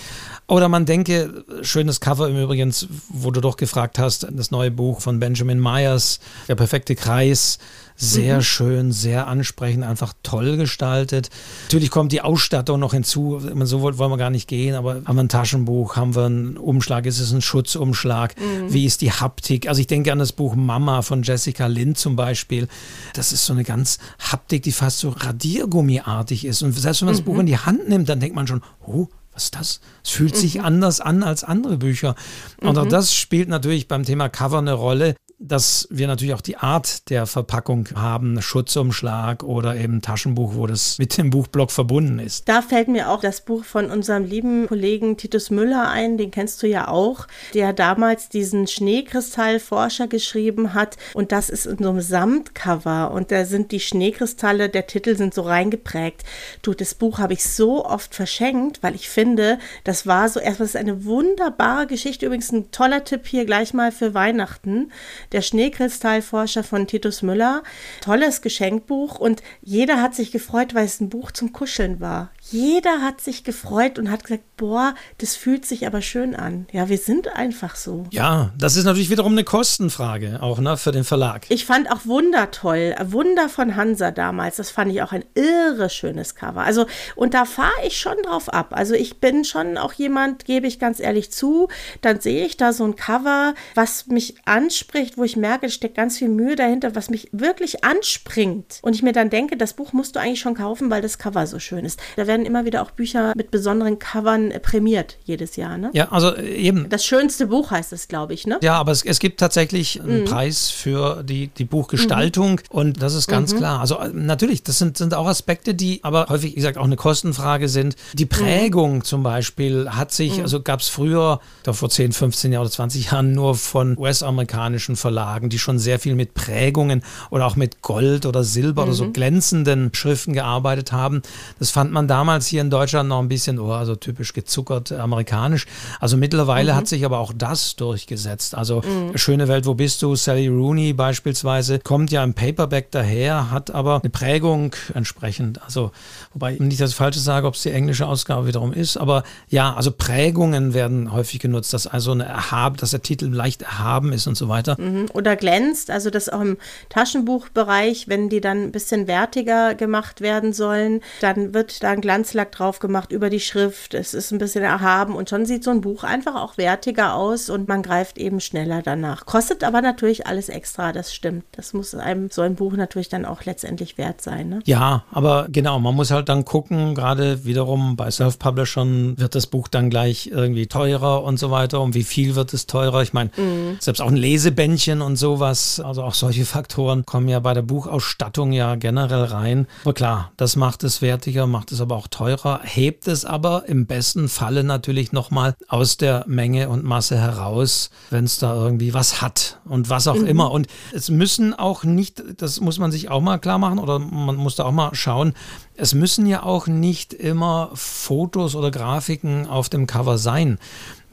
A: Oder man denke, schönes Cover im Übrigen, wo du doch gefragt hast, das neue Buch von Benjamin Myers, Der perfekte Kreis. Sehr mhm. schön, sehr ansprechend, einfach toll gestaltet. Natürlich kommt die Ausstattung noch hinzu. So wollen wir gar nicht gehen, aber haben wir ein Taschenbuch, haben wir einen Umschlag, ist es ein Schutzumschlag? Mhm. Wie ist die Haptik? Also ich denke an das Buch Mama von Jessica Lind zum Beispiel. Das ist so eine ganz Haptik, die fast so Radiergummiartig ist. Und selbst wenn man das Buch mhm. in die Hand nimmt, dann denkt man schon, oh, was ist das? Es fühlt sich mhm. anders an als andere Bücher. Und mhm. auch das spielt natürlich beim Thema Cover eine Rolle dass wir natürlich auch die Art der Verpackung haben, Schutzumschlag oder eben Taschenbuch, wo das mit dem Buchblock verbunden ist.
B: Da fällt mir auch das Buch von unserem lieben Kollegen Titus Müller ein, den kennst du ja auch, der damals diesen Schneekristallforscher geschrieben hat und das ist in so einem Samtcover und da sind die Schneekristalle, der Titel sind so reingeprägt. Du, das Buch habe ich so oft verschenkt, weil ich finde, das war so erstmal eine wunderbare Geschichte, übrigens ein toller Tipp hier gleich mal für Weihnachten der Schneekristallforscher von Titus Müller. Tolles Geschenkbuch und jeder hat sich gefreut, weil es ein Buch zum Kuscheln war. Jeder hat sich gefreut und hat gesagt, boah, das fühlt sich aber schön an. Ja, wir sind einfach so.
A: Ja, das ist natürlich wiederum eine Kostenfrage, auch ne, für den Verlag.
B: Ich fand auch Wunder toll. Wunder von Hansa damals, das fand ich auch ein irre schönes Cover. Also, und da fahre ich schon drauf ab. Also, ich bin schon auch jemand, gebe ich ganz ehrlich zu, dann sehe ich da so ein Cover, was mich anspricht, wo ich merke, es steckt ganz viel Mühe dahinter, was mich wirklich anspringt. Und ich mir dann denke, das Buch musst du eigentlich schon kaufen, weil das Cover so schön ist. Da werden werden immer wieder auch Bücher mit besonderen Covern äh, prämiert jedes Jahr, ne?
A: Ja, also äh, eben.
B: Das schönste Buch heißt es, glaube ich, ne?
A: Ja, aber es, es gibt tatsächlich einen mhm. Preis für die, die Buchgestaltung mhm. und das ist ganz mhm. klar. Also äh, natürlich, das sind, sind auch Aspekte, die aber häufig, wie gesagt, auch eine Kostenfrage sind. Die mhm. Prägung zum Beispiel hat sich, mhm. also gab es früher, da vor 10, 15 Jahren oder 20 Jahren nur von US-amerikanischen Verlagen, die schon sehr viel mit Prägungen oder auch mit Gold oder Silber oder so mhm. glänzenden Schriften gearbeitet haben. Das fand man damals damals hier in Deutschland noch ein bisschen, oh, also typisch gezuckert amerikanisch. Also mittlerweile mhm. hat sich aber auch das durchgesetzt. Also mhm. Schöne Welt, wo bist du? Sally Rooney beispielsweise kommt ja im Paperback daher, hat aber eine Prägung entsprechend. Also, wobei nicht das Falsche sage, ob es die englische Ausgabe wiederum ist, aber ja, also Prägungen werden häufig genutzt, dass also eine Erhab, dass der Titel leicht erhaben ist und so weiter.
B: Mhm. Oder glänzt, also das auch im Taschenbuchbereich, wenn die dann ein bisschen wertiger gemacht werden sollen, dann wird da ein Glanz Glanzlack drauf gemacht über die Schrift. Es ist ein bisschen erhaben und schon sieht so ein Buch einfach auch wertiger aus und man greift eben schneller danach. Kostet aber natürlich alles extra, das stimmt. Das muss einem so ein Buch natürlich dann auch letztendlich wert sein. Ne?
A: Ja, aber genau, man muss halt dann gucken, gerade wiederum bei Self-Publishern wird das Buch dann gleich irgendwie teurer und so weiter. Und wie viel wird es teurer? Ich meine, mhm. selbst auch ein Lesebändchen und sowas, also auch solche Faktoren kommen ja bei der Buchausstattung ja generell rein. Aber klar, das macht es wertiger, macht es aber auch teurer, hebt es aber im besten Falle natürlich nochmal aus der Menge und Masse heraus, wenn es da irgendwie was hat und was auch mhm. immer. Und es müssen auch nicht, das muss man sich auch mal klar machen oder man muss da auch mal schauen, es müssen ja auch nicht immer Fotos oder Grafiken auf dem Cover sein.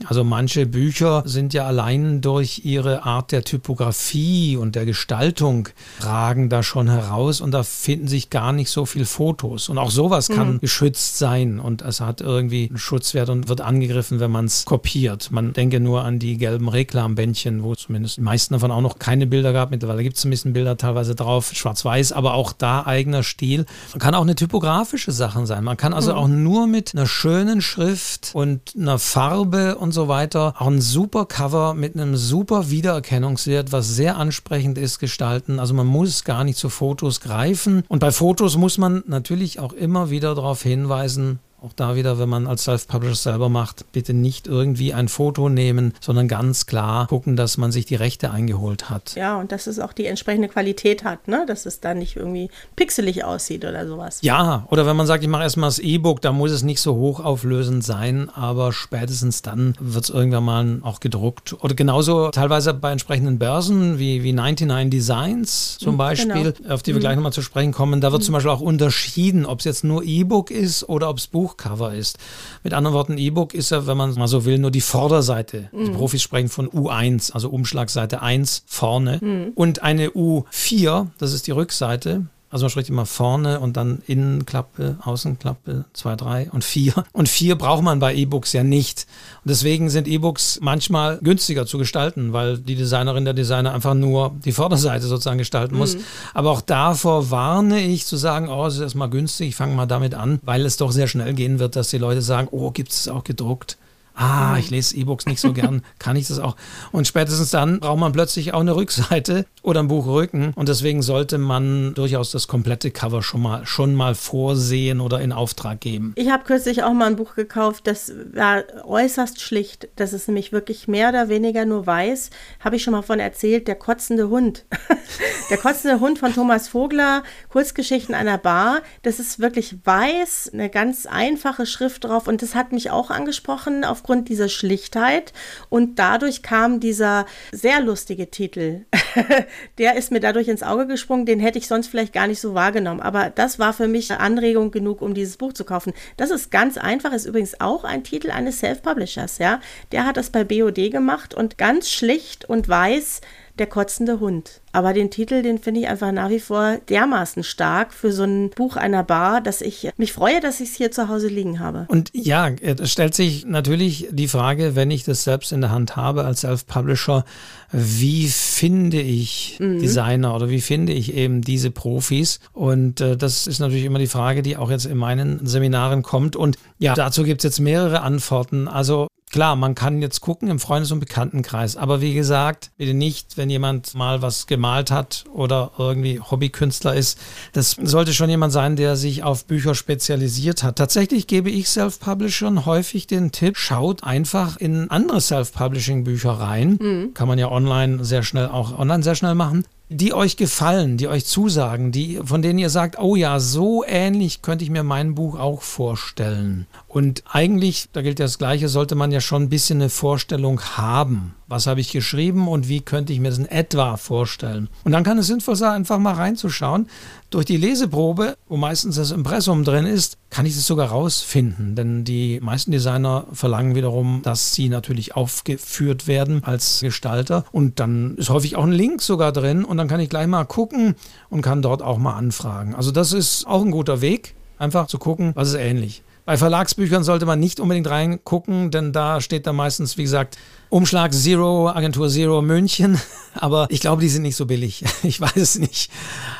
A: Also manche Bücher sind ja allein durch ihre Art der Typografie und der Gestaltung ragen da schon heraus und da finden sich gar nicht so viele Fotos. Und auch sowas kann mhm. geschützt sein und es hat irgendwie einen Schutzwert und wird angegriffen, wenn man es kopiert. Man denke nur an die gelben Reklambändchen, wo zumindest die meisten davon auch noch keine Bilder gab. Mittlerweile gibt es ein bisschen Bilder teilweise drauf, schwarz-weiß, aber auch da eigener Stil. Man kann auch eine typografische Sache sein. Man kann also mhm. auch nur mit einer schönen Schrift und einer Farbe und so weiter. Auch ein super Cover mit einem super Wiedererkennungswert, was sehr ansprechend ist, gestalten. Also man muss gar nicht zu Fotos greifen. Und bei Fotos muss man natürlich auch immer wieder darauf hinweisen, auch da wieder, wenn man als Self-Publisher selber macht, bitte nicht irgendwie ein Foto nehmen, sondern ganz klar gucken, dass man sich die Rechte eingeholt hat.
B: Ja, und dass es auch die entsprechende Qualität hat, ne? dass es da nicht irgendwie pixelig aussieht oder sowas.
A: Ja, oder wenn man sagt, ich mache erstmal das E-Book, da muss es nicht so hochauflösend sein, aber spätestens dann wird es irgendwann mal auch gedruckt. Oder genauso teilweise bei entsprechenden Börsen wie, wie 99 Designs zum mhm, Beispiel, genau. auf die wir mhm. gleich nochmal zu sprechen kommen, da wird mhm. zum Beispiel auch unterschieden, ob es jetzt nur E-Book ist oder ob es Buch Buchcover ist. Mit anderen Worten, E-Book ist ja, wenn man mal so will, nur die Vorderseite. Mhm. Die Profis sprechen von U1, also Umschlagseite 1 vorne. Mhm. Und eine U4, das ist die Rückseite, also man spricht immer vorne und dann Innenklappe, Außenklappe, zwei, drei und vier. Und vier braucht man bei E-Books ja nicht. Und deswegen sind E-Books manchmal günstiger zu gestalten, weil die Designerin, der Designer einfach nur die Vorderseite sozusagen gestalten muss. Mhm. Aber auch davor warne ich zu sagen, oh, es ist erstmal günstig, ich fange mal damit an, weil es doch sehr schnell gehen wird, dass die Leute sagen, oh, gibt es auch gedruckt? Ah, ich lese E-Books nicht so gern, kann ich das auch? Und spätestens dann braucht man plötzlich auch eine Rückseite oder ein Buchrücken und deswegen sollte man durchaus das komplette Cover schon mal, schon mal vorsehen oder in Auftrag geben.
B: Ich habe kürzlich auch mal ein Buch gekauft, das war äußerst schlicht. Das ist nämlich wirklich mehr oder weniger nur weiß. Habe ich schon mal von erzählt, der kotzende Hund. der kotzende Hund von Thomas Vogler, Kurzgeschichten einer Bar. Das ist wirklich weiß, eine ganz einfache Schrift drauf und das hat mich auch angesprochen auf aufgrund dieser Schlichtheit und dadurch kam dieser sehr lustige Titel. Der ist mir dadurch ins Auge gesprungen, den hätte ich sonst vielleicht gar nicht so wahrgenommen, aber das war für mich Anregung genug, um dieses Buch zu kaufen. Das ist ganz einfach, ist übrigens auch ein Titel eines Self-Publishers, ja. Der hat das bei BOD gemacht und ganz schlicht und weiß der kotzende Hund. Aber den Titel, den finde ich einfach nach wie vor dermaßen stark für so ein Buch einer Bar, dass ich mich freue, dass ich es hier zu Hause liegen habe.
A: Und ja, es stellt sich natürlich die Frage, wenn ich das selbst in der Hand habe als Self-Publisher, wie finde ich mhm. Designer oder wie finde ich eben diese Profis? Und äh, das ist natürlich immer die Frage, die auch jetzt in meinen Seminaren kommt. Und ja, dazu gibt es jetzt mehrere Antworten. Also Klar, man kann jetzt gucken im Freundes- und Bekanntenkreis, aber wie gesagt, bitte nicht, wenn jemand mal was gemalt hat oder irgendwie Hobbykünstler ist. Das sollte schon jemand sein, der sich auf Bücher spezialisiert hat. Tatsächlich gebe ich Self-Publishern häufig den Tipp, schaut einfach in andere Self-Publishing-Bücher rein. Mhm. Kann man ja online sehr schnell auch online sehr schnell machen die euch gefallen, die euch zusagen, die, von denen ihr sagt, oh ja, so ähnlich könnte ich mir mein Buch auch vorstellen. Und eigentlich, da gilt ja das Gleiche, sollte man ja schon ein bisschen eine Vorstellung haben. Was habe ich geschrieben und wie könnte ich mir das in etwa vorstellen? Und dann kann es sinnvoll sein, einfach mal reinzuschauen. Durch die Leseprobe, wo meistens das Impressum drin ist, kann ich es sogar rausfinden. Denn die meisten Designer verlangen wiederum, dass sie natürlich aufgeführt werden als Gestalter. Und dann ist häufig auch ein Link sogar drin und dann kann ich gleich mal gucken und kann dort auch mal anfragen. Also das ist auch ein guter Weg, einfach zu gucken, was ist ähnlich. Bei Verlagsbüchern sollte man nicht unbedingt reingucken, denn da steht dann meistens, wie gesagt, Umschlag Zero, Agentur Zero München. Aber ich glaube, die sind nicht so billig. Ich weiß es nicht.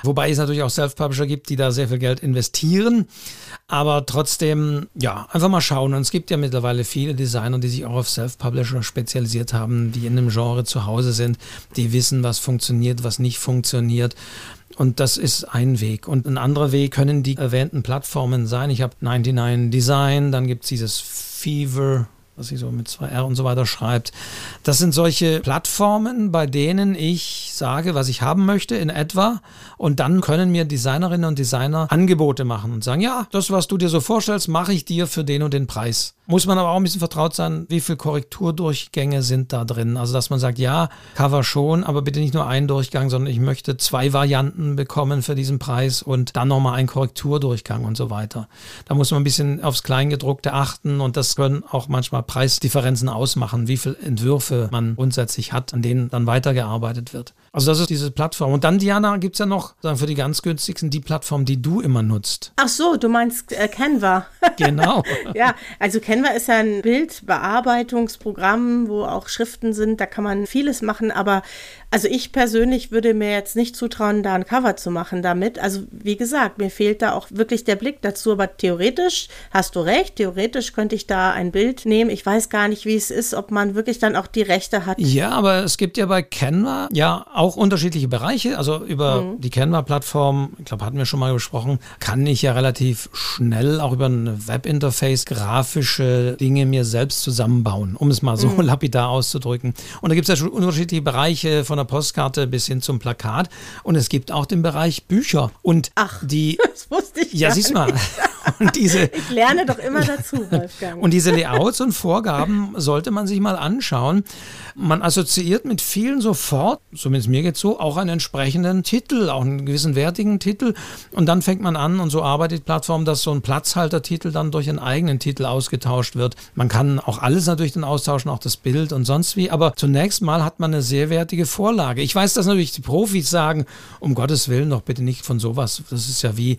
A: Wobei es natürlich auch Self-Publisher gibt, die da sehr viel Geld investieren. Aber trotzdem, ja, einfach mal schauen. Und es gibt ja mittlerweile viele Designer, die sich auch auf Self-Publisher spezialisiert haben, die in einem Genre zu Hause sind, die wissen, was funktioniert, was nicht funktioniert. Und das ist ein Weg. Und ein anderer Weg können die erwähnten Plattformen sein. Ich habe 99 Design, dann gibt es dieses Fever, was sie so mit 2R und so weiter schreibt. Das sind solche Plattformen, bei denen ich sage, was ich haben möchte in etwa. Und dann können mir Designerinnen und Designer Angebote machen und sagen, ja, das, was du dir so vorstellst, mache ich dir für den und den Preis. Muss man aber auch ein bisschen vertraut sein, wie viele Korrekturdurchgänge sind da drin. Also, dass man sagt, ja, Cover schon, aber bitte nicht nur einen Durchgang, sondern ich möchte zwei Varianten bekommen für diesen Preis und dann nochmal einen Korrekturdurchgang und so weiter. Da muss man ein bisschen aufs Kleingedruckte achten und das können auch manchmal Preisdifferenzen ausmachen, wie viele Entwürfe man grundsätzlich hat, an denen dann weitergearbeitet wird. Also das ist diese Plattform. Und dann, Diana, gibt es ja noch sagen für die ganz günstigsten die Plattform, die du immer nutzt.
B: Ach so, du meinst äh, Canva.
A: Genau.
B: ja, also Canva ist ja ein Bildbearbeitungsprogramm, wo auch Schriften sind. Da kann man vieles machen, aber also ich persönlich würde mir jetzt nicht zutrauen, da ein Cover zu machen damit. Also wie gesagt, mir fehlt da auch wirklich der Blick dazu. Aber theoretisch hast du recht. Theoretisch könnte ich da ein Bild nehmen. Ich weiß gar nicht, wie es ist, ob man wirklich dann auch die Rechte hat.
A: Ja, aber es gibt ja bei Canva ja auch unterschiedliche Bereiche. Also über mhm. die Canva-Plattform, ich glaube, hatten wir schon mal besprochen, kann ich ja relativ schnell auch über ein Webinterface grafische Dinge mir selbst zusammenbauen, um es mal so mhm. lapidar auszudrücken. Und da gibt es ja schon unterschiedliche Bereiche von der Postkarte bis hin zum Plakat. Und es gibt auch den Bereich Bücher. Und
B: Ach,
A: die.
B: Das wusste ich
A: Ja, siehst mal.
B: Und diese, ich lerne doch immer dazu,
A: Wolfgang. Und diese Layouts und Vorgaben sollte man sich mal anschauen. Man assoziiert mit vielen sofort, zumindest mir geht so, auch einen entsprechenden Titel, auch einen gewissen wertigen Titel. Und dann fängt man an und so arbeitet die Plattform, dass so ein Platzhaltertitel dann durch einen eigenen Titel ausgetauscht wird. Man kann auch alles natürlich dann austauschen, auch das Bild und sonst wie. Aber zunächst mal hat man eine sehr wertige Vorlage. Ich weiß, dass natürlich die Profis sagen, um Gottes Willen doch bitte nicht von sowas. Das ist ja wie,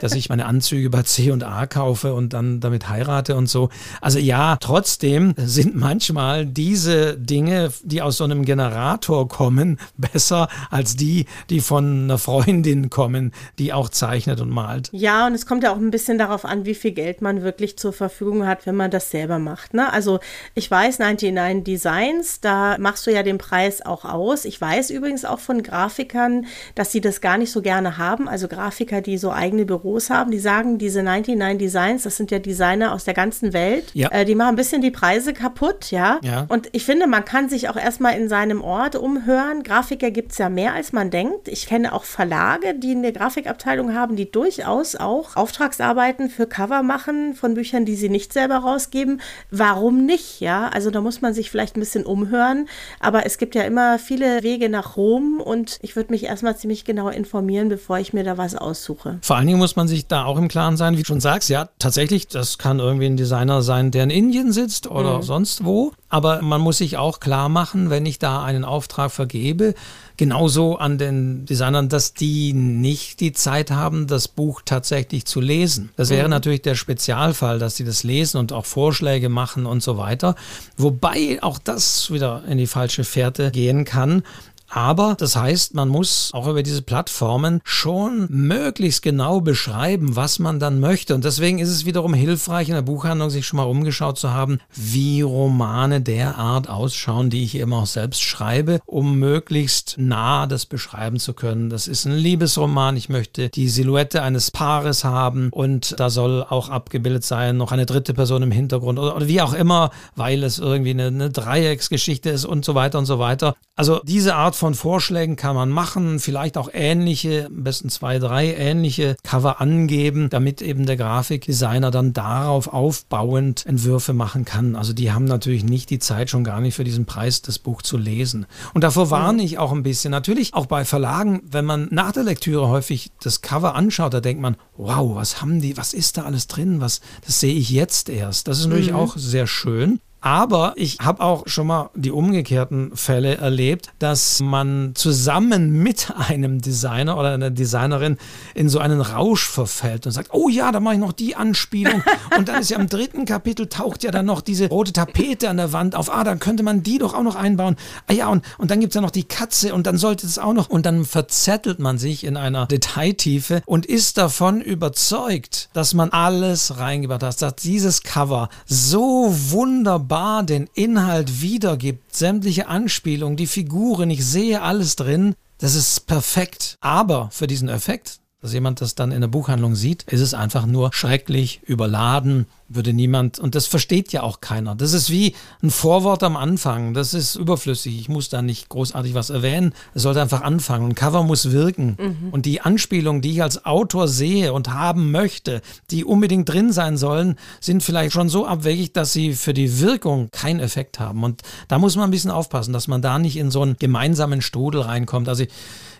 A: dass ich meine Anzüge bei C und A kaufe und dann damit heirate und so. Also ja, trotzdem sind manchmal diese Dinge, die aus so einem Generator kommen, besser als die, die von einer Freundin kommen, die auch zeichnet und malt.
B: Ja, und es kommt ja auch ein bisschen darauf an, wie viel Geld man wirklich zur Verfügung hat, wenn man das selber macht. Ne? Also ich weiß, 99 Designs, da machst du ja den Preis auch aus. Ich weiß übrigens auch von Grafikern, dass sie das gar nicht so gerne haben. Also Grafiker, die so eigene Büros haben, die sagen, diese 99 Designs, das sind ja Designer aus der ganzen Welt, ja. äh, die machen ein bisschen die Preise kaputt, ja?
A: ja.
B: Und ich finde, man kann sich auch erstmal in seinem Ort umhören. Grafiker gibt es ja mehr, als man denkt. Ich kenne auch Verlage, die eine Grafikabteilung haben, die durchaus auch Auftragsarbeiten für Cover machen von Büchern, die sie nicht selber rausgeben. Warum nicht, ja? Also da muss man sich vielleicht ein bisschen umhören. Aber es gibt ja immer viele Wege nach Rom und ich würde mich erstmal ziemlich genau informieren, bevor ich mir da was aussuche.
A: Vor allen Dingen muss man sich da auch im Klaren sein, wie schon sagst, ja, tatsächlich, das kann irgendwie ein Designer sein, der in Indien sitzt oder mhm. sonst wo. Aber man muss sich auch klar machen, wenn ich da einen Auftrag vergebe, genauso an den Designern, dass die nicht die Zeit haben, das Buch tatsächlich zu lesen. Das wäre mhm. natürlich der Spezialfall, dass sie das lesen und auch Vorschläge machen und so weiter. Wobei auch das wieder in die falsche Fährte gehen kann. Aber das heißt, man muss auch über diese Plattformen schon möglichst genau beschreiben, was man dann möchte. Und deswegen ist es wiederum hilfreich, in der Buchhandlung sich schon mal umgeschaut zu haben, wie Romane der Art ausschauen, die ich eben auch selbst schreibe, um möglichst nah das beschreiben zu können. Das ist ein Liebesroman. Ich möchte die Silhouette eines Paares haben und da soll auch abgebildet sein, noch eine dritte Person im Hintergrund oder, oder wie auch immer, weil es irgendwie eine, eine Dreiecksgeschichte ist und so weiter und so weiter. Also diese Art von Vorschlägen kann man machen, vielleicht auch ähnliche, am besten zwei, drei ähnliche Cover angeben, damit eben der Grafikdesigner dann darauf aufbauend Entwürfe machen kann. Also die haben natürlich nicht die Zeit, schon gar nicht für diesen Preis das Buch zu lesen. Und davor warne ich auch ein bisschen. Natürlich auch bei Verlagen, wenn man nach der Lektüre häufig das Cover anschaut, da denkt man, wow, was haben die, was ist da alles drin? Was, das sehe ich jetzt erst. Das ist natürlich mhm. auch sehr schön. Aber ich habe auch schon mal die umgekehrten Fälle erlebt, dass man zusammen mit einem Designer oder einer Designerin in so einen Rausch verfällt und sagt, oh ja, da mache ich noch die Anspielung. Und dann ist ja im dritten Kapitel taucht ja dann noch diese rote Tapete an der Wand auf. Ah, dann könnte man die doch auch noch einbauen. Ah ja, und, und dann gibt es ja noch die Katze und dann sollte es auch noch. Und dann verzettelt man sich in einer Detailtiefe und ist davon überzeugt, dass man alles reingebracht hat, dass dieses Cover so wunderbar den Inhalt wiedergibt, sämtliche Anspielungen, die Figuren, ich sehe alles drin. Das ist perfekt. Aber für diesen Effekt, dass jemand das dann in der Buchhandlung sieht, ist es einfach nur schrecklich, überladen, würde niemand, und das versteht ja auch keiner. Das ist wie ein Vorwort am Anfang. Das ist überflüssig. Ich muss da nicht großartig was erwähnen. Es sollte einfach anfangen. Ein Cover muss wirken. Mhm. Und die Anspielungen, die ich als Autor sehe und haben möchte, die unbedingt drin sein sollen, sind vielleicht schon so abwegig, dass sie für die Wirkung keinen Effekt haben. Und da muss man ein bisschen aufpassen, dass man da nicht in so einen gemeinsamen Strudel reinkommt. Also ich,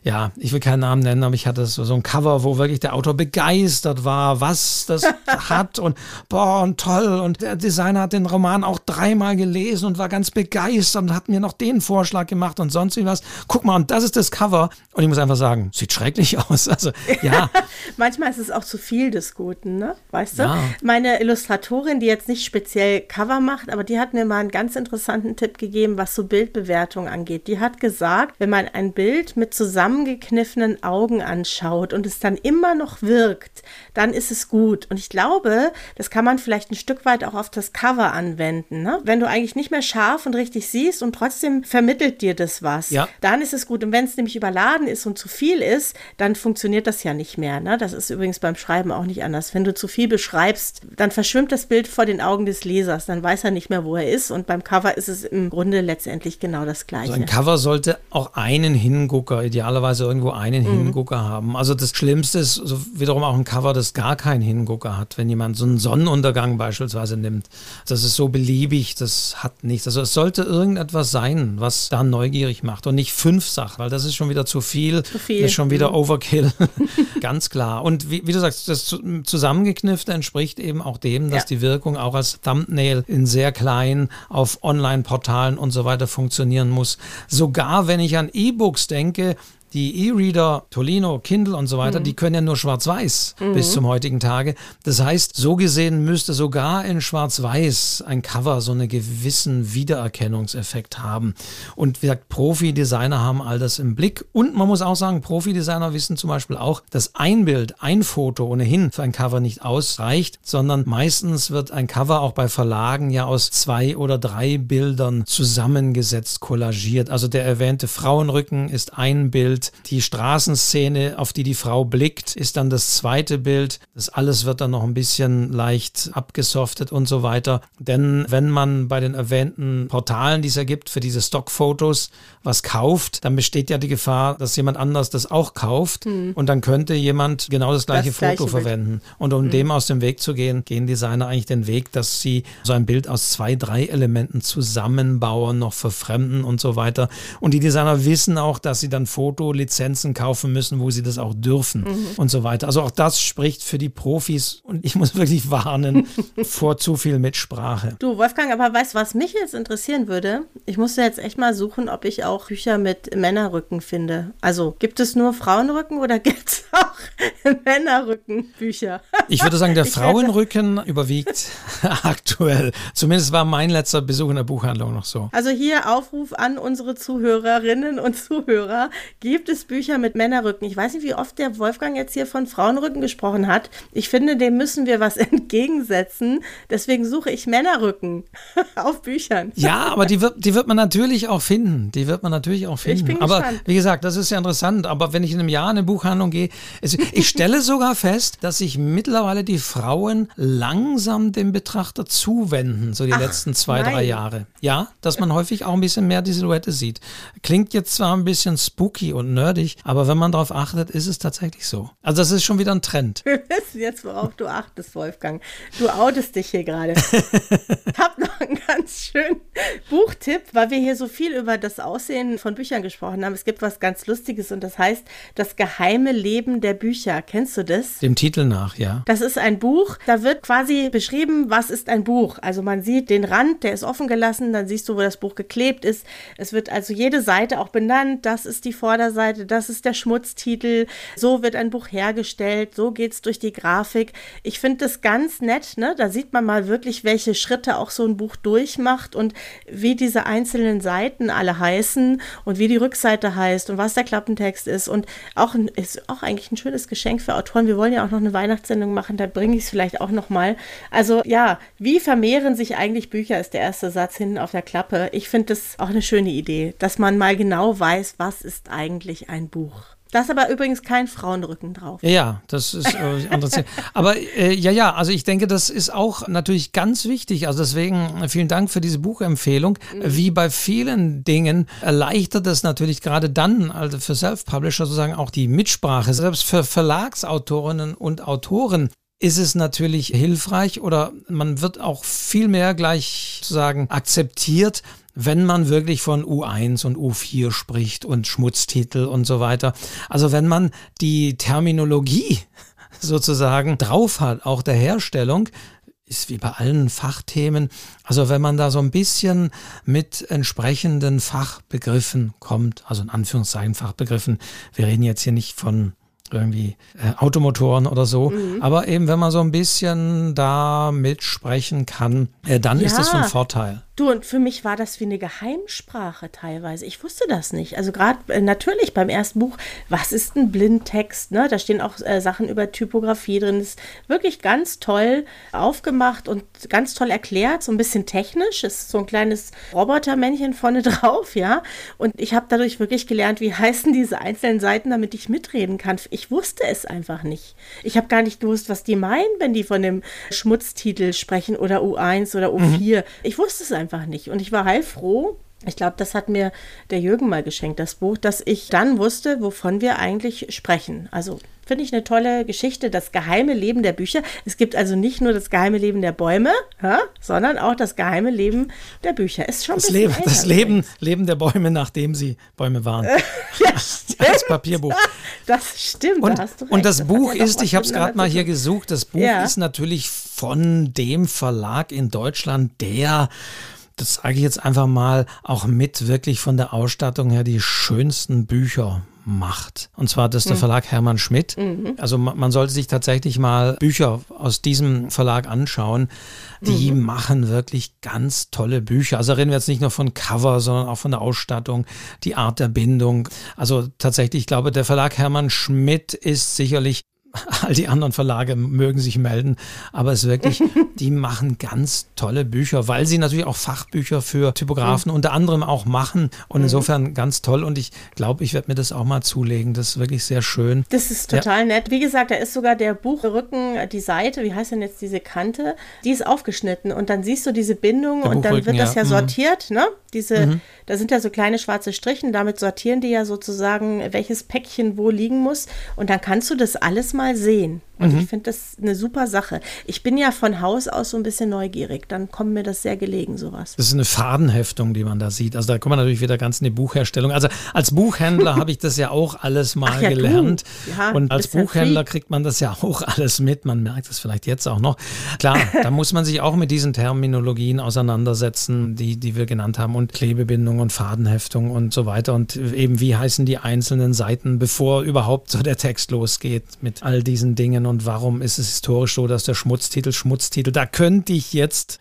A: ja, ich will keinen Namen nennen, aber ich hatte so ein Cover, wo wirklich der Autor begeistert war, was das hat und boah, und toll. Und der Designer hat den Roman auch dreimal gelesen und war ganz begeistert und hat mir noch den Vorschlag gemacht und sonst wie was. Guck mal, und das ist das Cover. Und ich muss einfach sagen, sieht schrecklich aus. Also, ja.
B: Manchmal ist es auch zu viel des Guten, ne? Weißt du? Ja. Meine Illustratorin, die jetzt nicht speziell Cover macht, aber die hat mir mal einen ganz interessanten Tipp gegeben, was so Bildbewertung angeht. Die hat gesagt, wenn man ein Bild mit zusammengekniffenen Augen anschaut und es dann immer noch wirkt, dann ist es gut. Und ich glaube, das kann man vielleicht ein Stück weit auch auf das Cover anwenden. Ne? Wenn du eigentlich nicht mehr scharf und richtig siehst und trotzdem vermittelt dir das was, ja. dann ist es gut. Und wenn es nämlich überladen ist und zu viel ist, dann funktioniert das ja nicht mehr. Ne? Das ist übrigens beim Schreiben auch nicht anders. Wenn du zu viel beschreibst, dann verschwimmt das Bild vor den Augen des Lesers. Dann weiß er nicht mehr, wo er ist. Und beim Cover ist es im Grunde letztendlich genau das Gleiche.
A: So ein Cover sollte auch einen Hingucker, idealerweise irgendwo einen mhm. Hingucker haben. Also das Schlimmste ist so wiederum auch ein Cover, das gar keinen Hingucker hat. Wenn jemand so einen Sonnenuntergang beispielsweise nimmt, das ist so beliebig, das hat nichts. Also es sollte irgendetwas sein, was da neugierig macht und nicht fünf Sachen, weil das ist schon wieder zu viel, zu viel. ist schon wieder mhm. Overkill. Ganz klar. Und wie, wie, du sagst, das Zusammengekniffte entspricht eben auch dem, dass ja. die Wirkung auch als Thumbnail in sehr klein auf Online-Portalen und so weiter funktionieren muss. Sogar wenn ich an E-Books denke, die E-Reader, Tolino, Kindle und so weiter, mhm. die können ja nur schwarz-weiß mhm. bis zum heutigen Tage. Das heißt, so gesehen müsste sogar in schwarz-weiß ein Cover so einen gewissen Wiedererkennungseffekt haben. Und wie gesagt, Profi-Designer haben all das im Blick. Und man muss auch sagen, Profi-Designer wissen zum Beispiel auch, dass ein Bild, ein Foto ohnehin für ein Cover nicht ausreicht, sondern meistens wird ein Cover auch bei Verlagen ja aus zwei oder drei Bildern zusammengesetzt, kollagiert. Also der erwähnte Frauenrücken ist ein Bild, Bild. Die Straßenszene, auf die die Frau blickt, ist dann das zweite Bild. Das alles wird dann noch ein bisschen leicht abgesoftet und so weiter. Denn wenn man bei den erwähnten Portalen, die es ergibt, für diese Stockfotos was kauft, dann besteht ja die Gefahr, dass jemand anders das auch kauft hm. und dann könnte jemand genau das gleiche das Foto gleiche verwenden. Und um hm. dem aus dem Weg zu gehen, gehen Designer eigentlich den Weg, dass sie so ein Bild aus zwei, drei Elementen zusammenbauen, noch verfremden und so weiter. Und die Designer wissen auch, dass sie dann Foto Lizenzen kaufen müssen, wo sie das auch dürfen mhm. und so weiter. Also auch das spricht für die Profis und ich muss wirklich warnen vor zu viel Mitsprache.
B: Du, Wolfgang, aber weißt du, was mich jetzt interessieren würde? Ich musste jetzt echt mal suchen, ob ich auch Bücher mit Männerrücken finde. Also gibt es nur Frauenrücken oder gibt es auch Männerrückenbücher?
A: Ich würde sagen, der Frauenrücken überwiegt aktuell. Zumindest war mein letzter Besuch in der Buchhandlung noch so.
B: Also hier Aufruf an unsere Zuhörerinnen und Zuhörer. Gibt gibt es Bücher mit Männerrücken. Ich weiß nicht, wie oft der Wolfgang jetzt hier von Frauenrücken gesprochen hat. Ich finde, dem müssen wir was entgegensetzen. Deswegen suche ich Männerrücken auf Büchern.
A: Ja, aber die wird, die wird man natürlich auch finden. Die wird man natürlich auch finden. Ich bin aber gespannt. wie gesagt, das ist ja interessant. Aber wenn ich in einem Jahr in eine Buchhandlung gehe, also ich stelle sogar fest, dass sich mittlerweile die Frauen langsam dem Betrachter zuwenden, so die Ach, letzten zwei, nein. drei Jahre. Ja, dass man häufig auch ein bisschen mehr die Silhouette sieht. Klingt jetzt zwar ein bisschen spooky und nerdig, aber wenn man darauf achtet, ist es tatsächlich so. Also das ist schon wieder ein Trend.
B: Wir wissen jetzt, worauf du achtest, Wolfgang. Du outest dich hier gerade. Hab noch einen ganz schönen Buchtipp, weil wir hier so viel über das Aussehen von Büchern gesprochen haben. Es gibt was ganz Lustiges und das heißt Das geheime Leben der Bücher. Kennst du das?
A: Dem Titel nach, ja.
B: Das ist ein Buch, da wird quasi beschrieben, was ist ein Buch. Also man sieht den Rand, der ist offen gelassen, dann siehst du, wo das Buch geklebt ist. Es wird also jede Seite auch benannt. Das ist die Vorderseite, das ist der Schmutztitel. So wird ein Buch hergestellt, so geht es durch die Grafik. Ich finde das ganz nett, ne? Da sieht man mal wirklich, welche Schritte auch so ein Buch durchmacht und wie diese einzelnen Seiten alle heißen und wie die Rückseite heißt und was der Klappentext ist. Und auch ist auch eigentlich ein schönes Geschenk für Autoren. Wir wollen ja auch noch eine Weihnachtssendung machen, da bringe ich es vielleicht auch noch mal. Also ja, wie vermehren sich eigentlich Bücher, ist der erste Satz hinten auf der Klappe. Ich finde das auch eine schöne Idee, dass man mal genau weiß, was ist eigentlich ein Buch. Da ist aber übrigens kein Frauenrücken drauf.
A: Ja, das ist äh, anderes. aber äh, ja, ja, also ich denke, das ist auch natürlich ganz wichtig. Also deswegen äh, vielen Dank für diese Buchempfehlung. Mhm. Wie bei vielen Dingen erleichtert es natürlich gerade dann, also für Self-Publisher sozusagen auch die Mitsprache. Selbst für Verlagsautorinnen und Autoren ist es natürlich hilfreich oder man wird auch viel mehr gleich sozusagen akzeptiert, wenn man wirklich von U1 und U4 spricht und Schmutztitel und so weiter. Also wenn man die Terminologie sozusagen drauf hat, auch der Herstellung, ist wie bei allen Fachthemen. Also wenn man da so ein bisschen mit entsprechenden Fachbegriffen kommt, also in Anführungszeichen Fachbegriffen, wir reden jetzt hier nicht von irgendwie äh, Automotoren oder so. Mhm. Aber eben, wenn man so ein bisschen da mitsprechen kann, äh, dann ja. ist das von Vorteil.
B: Du, und für mich war das wie eine Geheimsprache teilweise. Ich wusste das nicht. Also gerade äh, natürlich beim ersten Buch, was ist ein Blindtext? Ne? Da stehen auch äh, Sachen über Typografie drin. Ist wirklich ganz toll aufgemacht und ganz toll erklärt. So ein bisschen technisch. Es ist so ein kleines Robotermännchen vorne drauf, ja. Und ich habe dadurch wirklich gelernt, wie heißen diese einzelnen Seiten, damit ich mitreden kann. Ich wusste es einfach nicht. Ich habe gar nicht gewusst, was die meinen, wenn die von dem Schmutztitel sprechen oder U1 oder U4. Mhm. Ich wusste es einfach einfach nicht. Und ich war heilfroh. Ich glaube, das hat mir der Jürgen mal geschenkt, das Buch, dass ich dann wusste, wovon wir eigentlich sprechen. Also finde ich eine tolle Geschichte, das geheime Leben der Bücher. Es gibt also nicht nur das geheime Leben der Bäume, ja, sondern auch das geheime Leben der Bücher. Ist schon
A: das Leben, das Leben, Leben der Bäume, nachdem sie Bäume waren.
B: ja, das
A: Papierbuch.
B: Das stimmt.
A: Und, da und das, das Buch ja ist, ich habe es gerade mal hier gesucht, das Buch ja. ist natürlich von dem Verlag in Deutschland, der das sage ich jetzt einfach mal, auch mit wirklich von der Ausstattung her die schönsten Bücher macht. Und zwar das ist der hm. Verlag Hermann Schmidt. Mhm. Also man sollte sich tatsächlich mal Bücher aus diesem Verlag anschauen. Die mhm. machen wirklich ganz tolle Bücher. Also reden wir jetzt nicht nur von Cover, sondern auch von der Ausstattung, die Art der Bindung. Also tatsächlich, ich glaube, der Verlag Hermann Schmidt ist sicherlich all die anderen Verlage mögen sich melden, aber es ist wirklich, die machen ganz tolle Bücher, weil sie natürlich auch Fachbücher für Typografen mhm. unter anderem auch machen und mhm. insofern ganz toll und ich glaube, ich werde mir das auch mal zulegen. Das ist wirklich sehr schön.
B: Das ist total ja. nett. Wie gesagt, da ist sogar der Buchrücken, die Seite, wie heißt denn jetzt diese Kante, die ist aufgeschnitten und dann siehst du diese Bindung der und dann wird das ja, ja mhm. sortiert, ne? Diese, mhm. da sind ja so kleine schwarze Strichen, damit sortieren die ja sozusagen, welches Päckchen wo liegen muss und dann kannst du das alles mal sehen. Und mhm. ich finde das eine super Sache. Ich bin ja von Haus aus so ein bisschen neugierig. Dann kommt mir das sehr gelegen, sowas.
A: Das ist eine Fadenheftung, die man da sieht. Also da kommt man natürlich wieder ganz in die Buchherstellung. Also als Buchhändler habe ich das ja auch alles mal ja, gelernt. Ja, und als Buchhändler kriegt man das ja auch alles mit. Man merkt es vielleicht jetzt auch noch. Klar, da muss man sich auch mit diesen Terminologien auseinandersetzen, die, die wir genannt haben. Und Klebebindung und Fadenheftung und so weiter. Und eben, wie heißen die einzelnen Seiten, bevor überhaupt so der Text losgeht mit all diesen Dingen und warum ist es historisch so, dass der Schmutztitel Schmutztitel, da könnte ich jetzt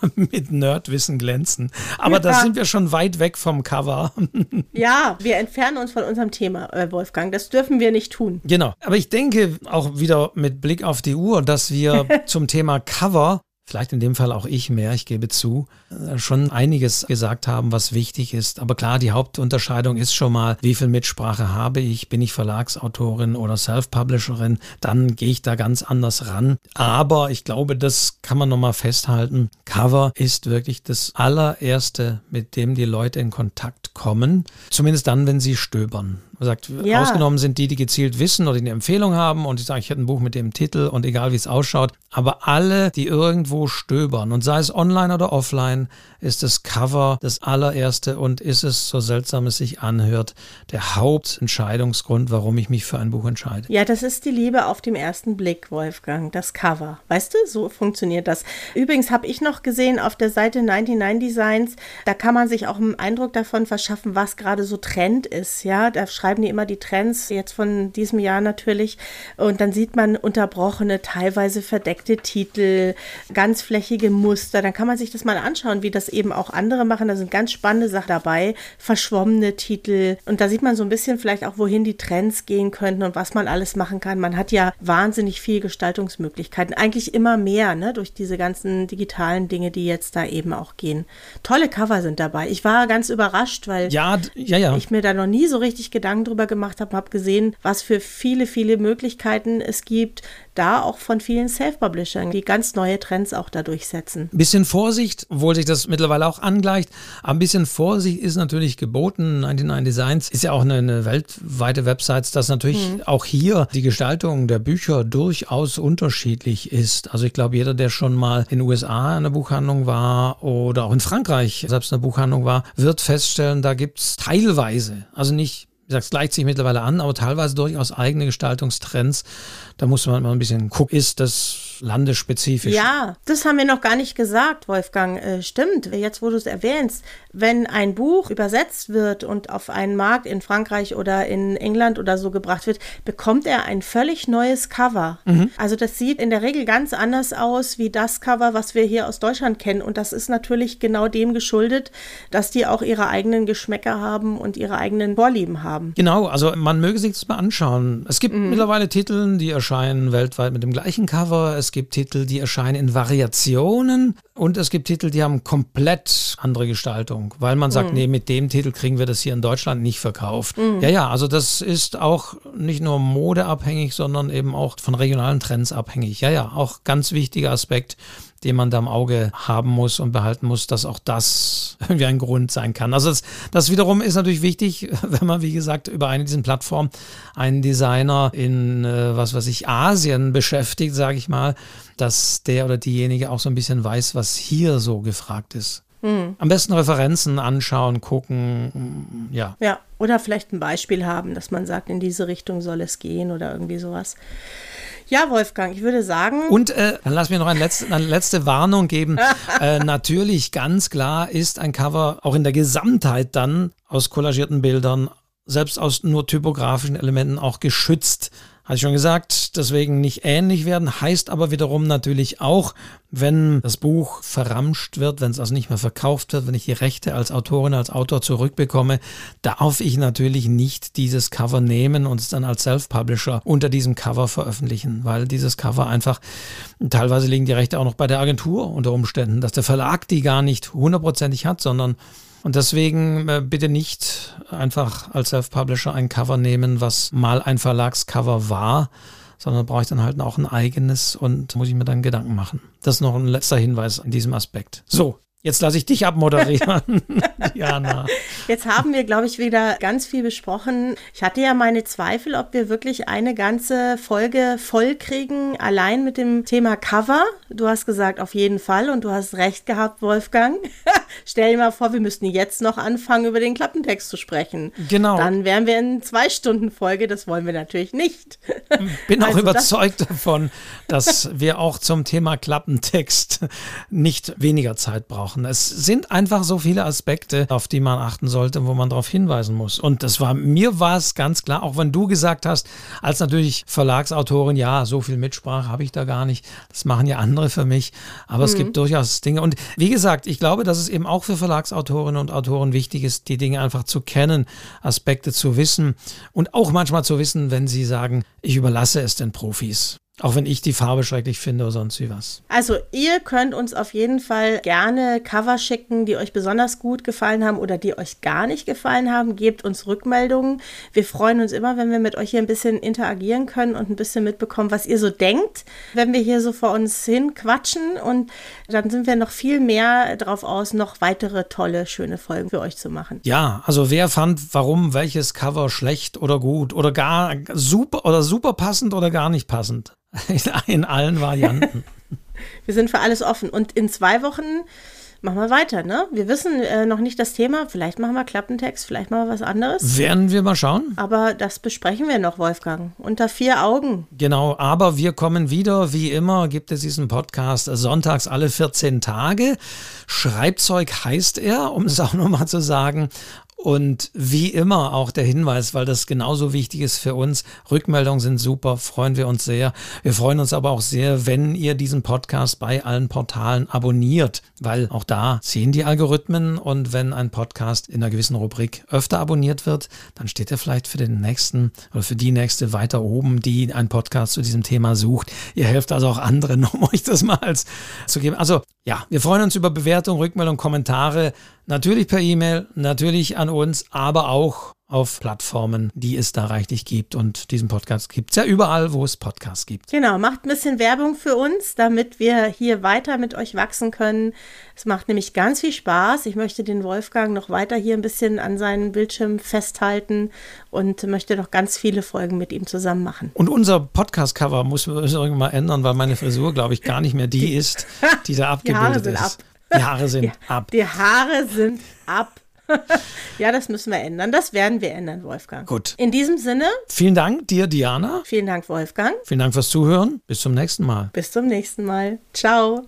A: mit Nerdwissen glänzen. Aber ja. da sind wir schon weit weg vom Cover.
B: ja, wir entfernen uns von unserem Thema, äh, Wolfgang. Das dürfen wir nicht tun.
A: Genau. Aber ich denke auch wieder mit Blick auf die Uhr, dass wir zum Thema Cover vielleicht in dem Fall auch ich mehr, ich gebe zu, äh, schon einiges gesagt haben, was wichtig ist. Aber klar, die Hauptunterscheidung ist schon mal, wie viel Mitsprache habe ich? Bin ich Verlagsautorin oder Self-Publisherin? Dann gehe ich da ganz anders ran. Aber ich glaube, das kann man nochmal festhalten. Cover ist wirklich das allererste, mit dem die Leute in Kontakt kommen. Zumindest dann, wenn sie stöbern. Man sagt, ja. ausgenommen sind die, die gezielt wissen oder die eine Empfehlung haben und ich sage, ich hätte ein Buch mit dem Titel und egal wie es ausschaut. Aber alle, die irgendwo stöbern und sei es online oder offline, ist das Cover das allererste und ist es, so seltsam es sich anhört, der Hauptentscheidungsgrund, warum ich mich für ein Buch entscheide.
B: Ja, das ist die Liebe auf den ersten Blick, Wolfgang, das Cover. Weißt du, so funktioniert das. Übrigens habe ich noch gesehen auf der Seite 99 Designs, da kann man sich auch einen Eindruck davon verschaffen, was gerade so Trend ist. Ja, da schreiben die immer die Trends, jetzt von diesem Jahr natürlich. Und dann sieht man unterbrochene, teilweise verdeckte Titel, ganz flächige Muster. Dann kann man sich das mal anschauen, wie das eben auch andere machen. Da sind ganz spannende Sachen dabei, verschwommene Titel. Und da sieht man so ein bisschen vielleicht auch, wohin die Trends gehen könnten und was man alles machen kann. Man hat ja wahnsinnig viel Gestaltungsmöglichkeiten. Eigentlich immer mehr, ne, durch diese ganzen digitalen Dinge, die jetzt da eben auch gehen. Tolle Cover sind dabei. Ich war ganz überrascht, weil
A: ja, ja, ja.
B: ich mir da noch nie so richtig Gedanken drüber gemacht habe, habe gesehen, was für viele, viele Möglichkeiten es gibt, da auch von vielen Self-Publishern, die ganz neue Trends auch da durchsetzen.
A: Ein bisschen Vorsicht, obwohl sich das mittlerweile auch angleicht, aber ein bisschen Vorsicht ist natürlich geboten. 99 Designs ist ja auch eine, eine weltweite Website, dass natürlich mhm. auch hier die Gestaltung der Bücher durchaus unterschiedlich ist. Also ich glaube, jeder, der schon mal in den USA in einer Buchhandlung war oder auch in Frankreich selbst in einer Buchhandlung war, wird feststellen, da gibt es teilweise, also nicht wie gesagt, es gleicht sich mittlerweile an, aber teilweise durchaus eigene Gestaltungstrends. Da muss man mal ein bisschen gucken, ist das landesspezifisch.
B: Ja, das haben wir noch gar nicht gesagt, Wolfgang. Äh, stimmt, jetzt wo du es erwähnst, wenn ein Buch übersetzt wird und auf einen Markt in Frankreich oder in England oder so gebracht wird, bekommt er ein völlig neues Cover. Mhm. Also das sieht in der Regel ganz anders aus wie das Cover, was wir hier aus Deutschland kennen. Und das ist natürlich genau dem geschuldet, dass die auch ihre eigenen Geschmäcker haben und ihre eigenen Vorlieben haben.
A: Genau, also man möge sich das mal anschauen. Es gibt mhm. mittlerweile Titel, die erscheinen weltweit mit dem gleichen Cover. Es es gibt Titel, die erscheinen in Variationen und es gibt Titel, die haben komplett andere Gestaltung, weil man sagt, mhm. nee, mit dem Titel kriegen wir das hier in Deutschland nicht verkauft. Mhm. Ja, ja, also das ist auch nicht nur modeabhängig, sondern eben auch von regionalen Trends abhängig. Ja, ja, auch ganz wichtiger Aspekt den man da im Auge haben muss und behalten muss, dass auch das irgendwie ein Grund sein kann. Also das, das wiederum ist natürlich wichtig, wenn man, wie gesagt, über eine dieser Plattformen einen Designer in, äh, was weiß ich, Asien beschäftigt, sage ich mal, dass der oder diejenige auch so ein bisschen weiß, was hier so gefragt ist. Mhm. Am besten Referenzen anschauen, gucken, ja.
B: Ja, oder vielleicht ein Beispiel haben, dass man sagt, in diese Richtung soll es gehen oder irgendwie sowas. Ja, Wolfgang, ich würde sagen.
A: Und äh, dann lass mir noch eine letzte, eine letzte Warnung geben. äh, natürlich, ganz klar ist ein Cover auch in der Gesamtheit dann aus kollagierten Bildern, selbst aus nur typografischen Elementen auch geschützt. Hatte ich schon gesagt, deswegen nicht ähnlich werden, heißt aber wiederum natürlich auch, wenn das Buch verramscht wird, wenn es also nicht mehr verkauft wird, wenn ich die Rechte als Autorin, als Autor zurückbekomme, darf ich natürlich nicht dieses Cover nehmen und es dann als Self-Publisher unter diesem Cover veröffentlichen, weil dieses Cover einfach, teilweise liegen die Rechte auch noch bei der Agentur unter Umständen, dass der Verlag die gar nicht hundertprozentig hat, sondern und deswegen äh, bitte nicht einfach als Self-Publisher ein Cover nehmen, was mal ein Verlagscover war, sondern brauche ich dann halt auch ein eigenes und muss ich mir dann Gedanken machen. Das ist noch ein letzter Hinweis in diesem Aspekt. So, Jetzt lasse ich dich abmoderieren,
B: Jana. Jetzt haben wir, glaube ich, wieder ganz viel besprochen. Ich hatte ja meine Zweifel, ob wir wirklich eine ganze Folge voll kriegen, allein mit dem Thema Cover. Du hast gesagt, auf jeden Fall und du hast recht gehabt, Wolfgang. Stell dir mal vor, wir müssten jetzt noch anfangen, über den Klappentext zu sprechen.
A: Genau.
B: Dann wären wir in zwei Stunden Folge. Das wollen wir natürlich nicht.
A: Bin auch also überzeugt davon, dass wir auch zum Thema Klappentext nicht weniger Zeit brauchen brauchen. Es sind einfach so viele Aspekte, auf die man achten sollte, wo man darauf hinweisen muss. Und das war, mir war es ganz klar, auch wenn du gesagt hast, als natürlich Verlagsautorin, ja, so viel Mitsprache habe ich da gar nicht. Das machen ja andere für mich. Aber mhm. es gibt durchaus Dinge. Und wie gesagt, ich glaube, dass es eben auch für Verlagsautorinnen und Autoren wichtig ist, die Dinge einfach zu kennen, Aspekte zu wissen und auch manchmal zu wissen, wenn sie sagen, ich überlasse es den Profis. Auch wenn ich die Farbe schrecklich finde oder sonst wie was.
B: Also ihr könnt uns auf jeden Fall gerne Cover schicken, die euch besonders gut gefallen haben oder die euch gar nicht gefallen haben. Gebt uns Rückmeldungen. Wir freuen uns immer, wenn wir mit euch hier ein bisschen interagieren können und ein bisschen mitbekommen, was ihr so denkt, wenn wir hier so vor uns hin quatschen. Und dann sind wir noch viel mehr drauf aus, noch weitere tolle, schöne Folgen für euch zu machen.
A: Ja, also wer fand, warum welches Cover schlecht oder gut oder gar super oder super passend oder gar nicht passend? In allen Varianten.
B: wir sind für alles offen. Und in zwei Wochen machen wir weiter, ne? Wir wissen äh, noch nicht das Thema. Vielleicht machen wir Klappentext, vielleicht machen wir was anderes.
A: Werden wir mal schauen.
B: Aber das besprechen wir noch, Wolfgang. Unter vier Augen.
A: Genau, aber wir kommen wieder. Wie immer gibt es diesen Podcast sonntags alle 14 Tage. Schreibzeug heißt er, um es auch nochmal zu sagen. Und wie immer auch der Hinweis, weil das genauso wichtig ist für uns. Rückmeldungen sind super, freuen wir uns sehr. Wir freuen uns aber auch sehr, wenn ihr diesen Podcast bei allen Portalen abonniert, weil auch da sehen die Algorithmen und wenn ein Podcast in einer gewissen Rubrik öfter abonniert wird, dann steht er vielleicht für den nächsten oder für die nächste weiter oben, die einen Podcast zu diesem Thema sucht. Ihr helft also auch anderen, um euch das mal zu geben. Also ja, wir freuen uns über Bewertungen, Rückmeldungen, Kommentare. Natürlich per E-Mail, natürlich an uns, aber auch auf Plattformen, die es da reichlich gibt. Und diesen Podcast gibt es ja überall, wo es Podcasts gibt.
B: Genau, macht ein bisschen Werbung für uns, damit wir hier weiter mit euch wachsen können. Es macht nämlich ganz viel Spaß. Ich möchte den Wolfgang noch weiter hier ein bisschen an seinen Bildschirm festhalten und möchte noch ganz viele Folgen mit ihm zusammen machen.
A: Und unser Podcast-Cover muss man irgendwann mal ändern, weil meine Frisur, glaube ich, gar nicht mehr die ist, die da abgebildet
B: die
A: ist.
B: Ab.
A: Die Haare sind
B: die,
A: ab.
B: Die Haare sind ab. ja, das müssen wir ändern. Das werden wir ändern, Wolfgang.
A: Gut.
B: In diesem Sinne.
A: Vielen Dank dir, Diana.
B: Vielen Dank, Wolfgang.
A: Vielen Dank fürs Zuhören. Bis zum nächsten Mal.
B: Bis zum nächsten Mal. Ciao.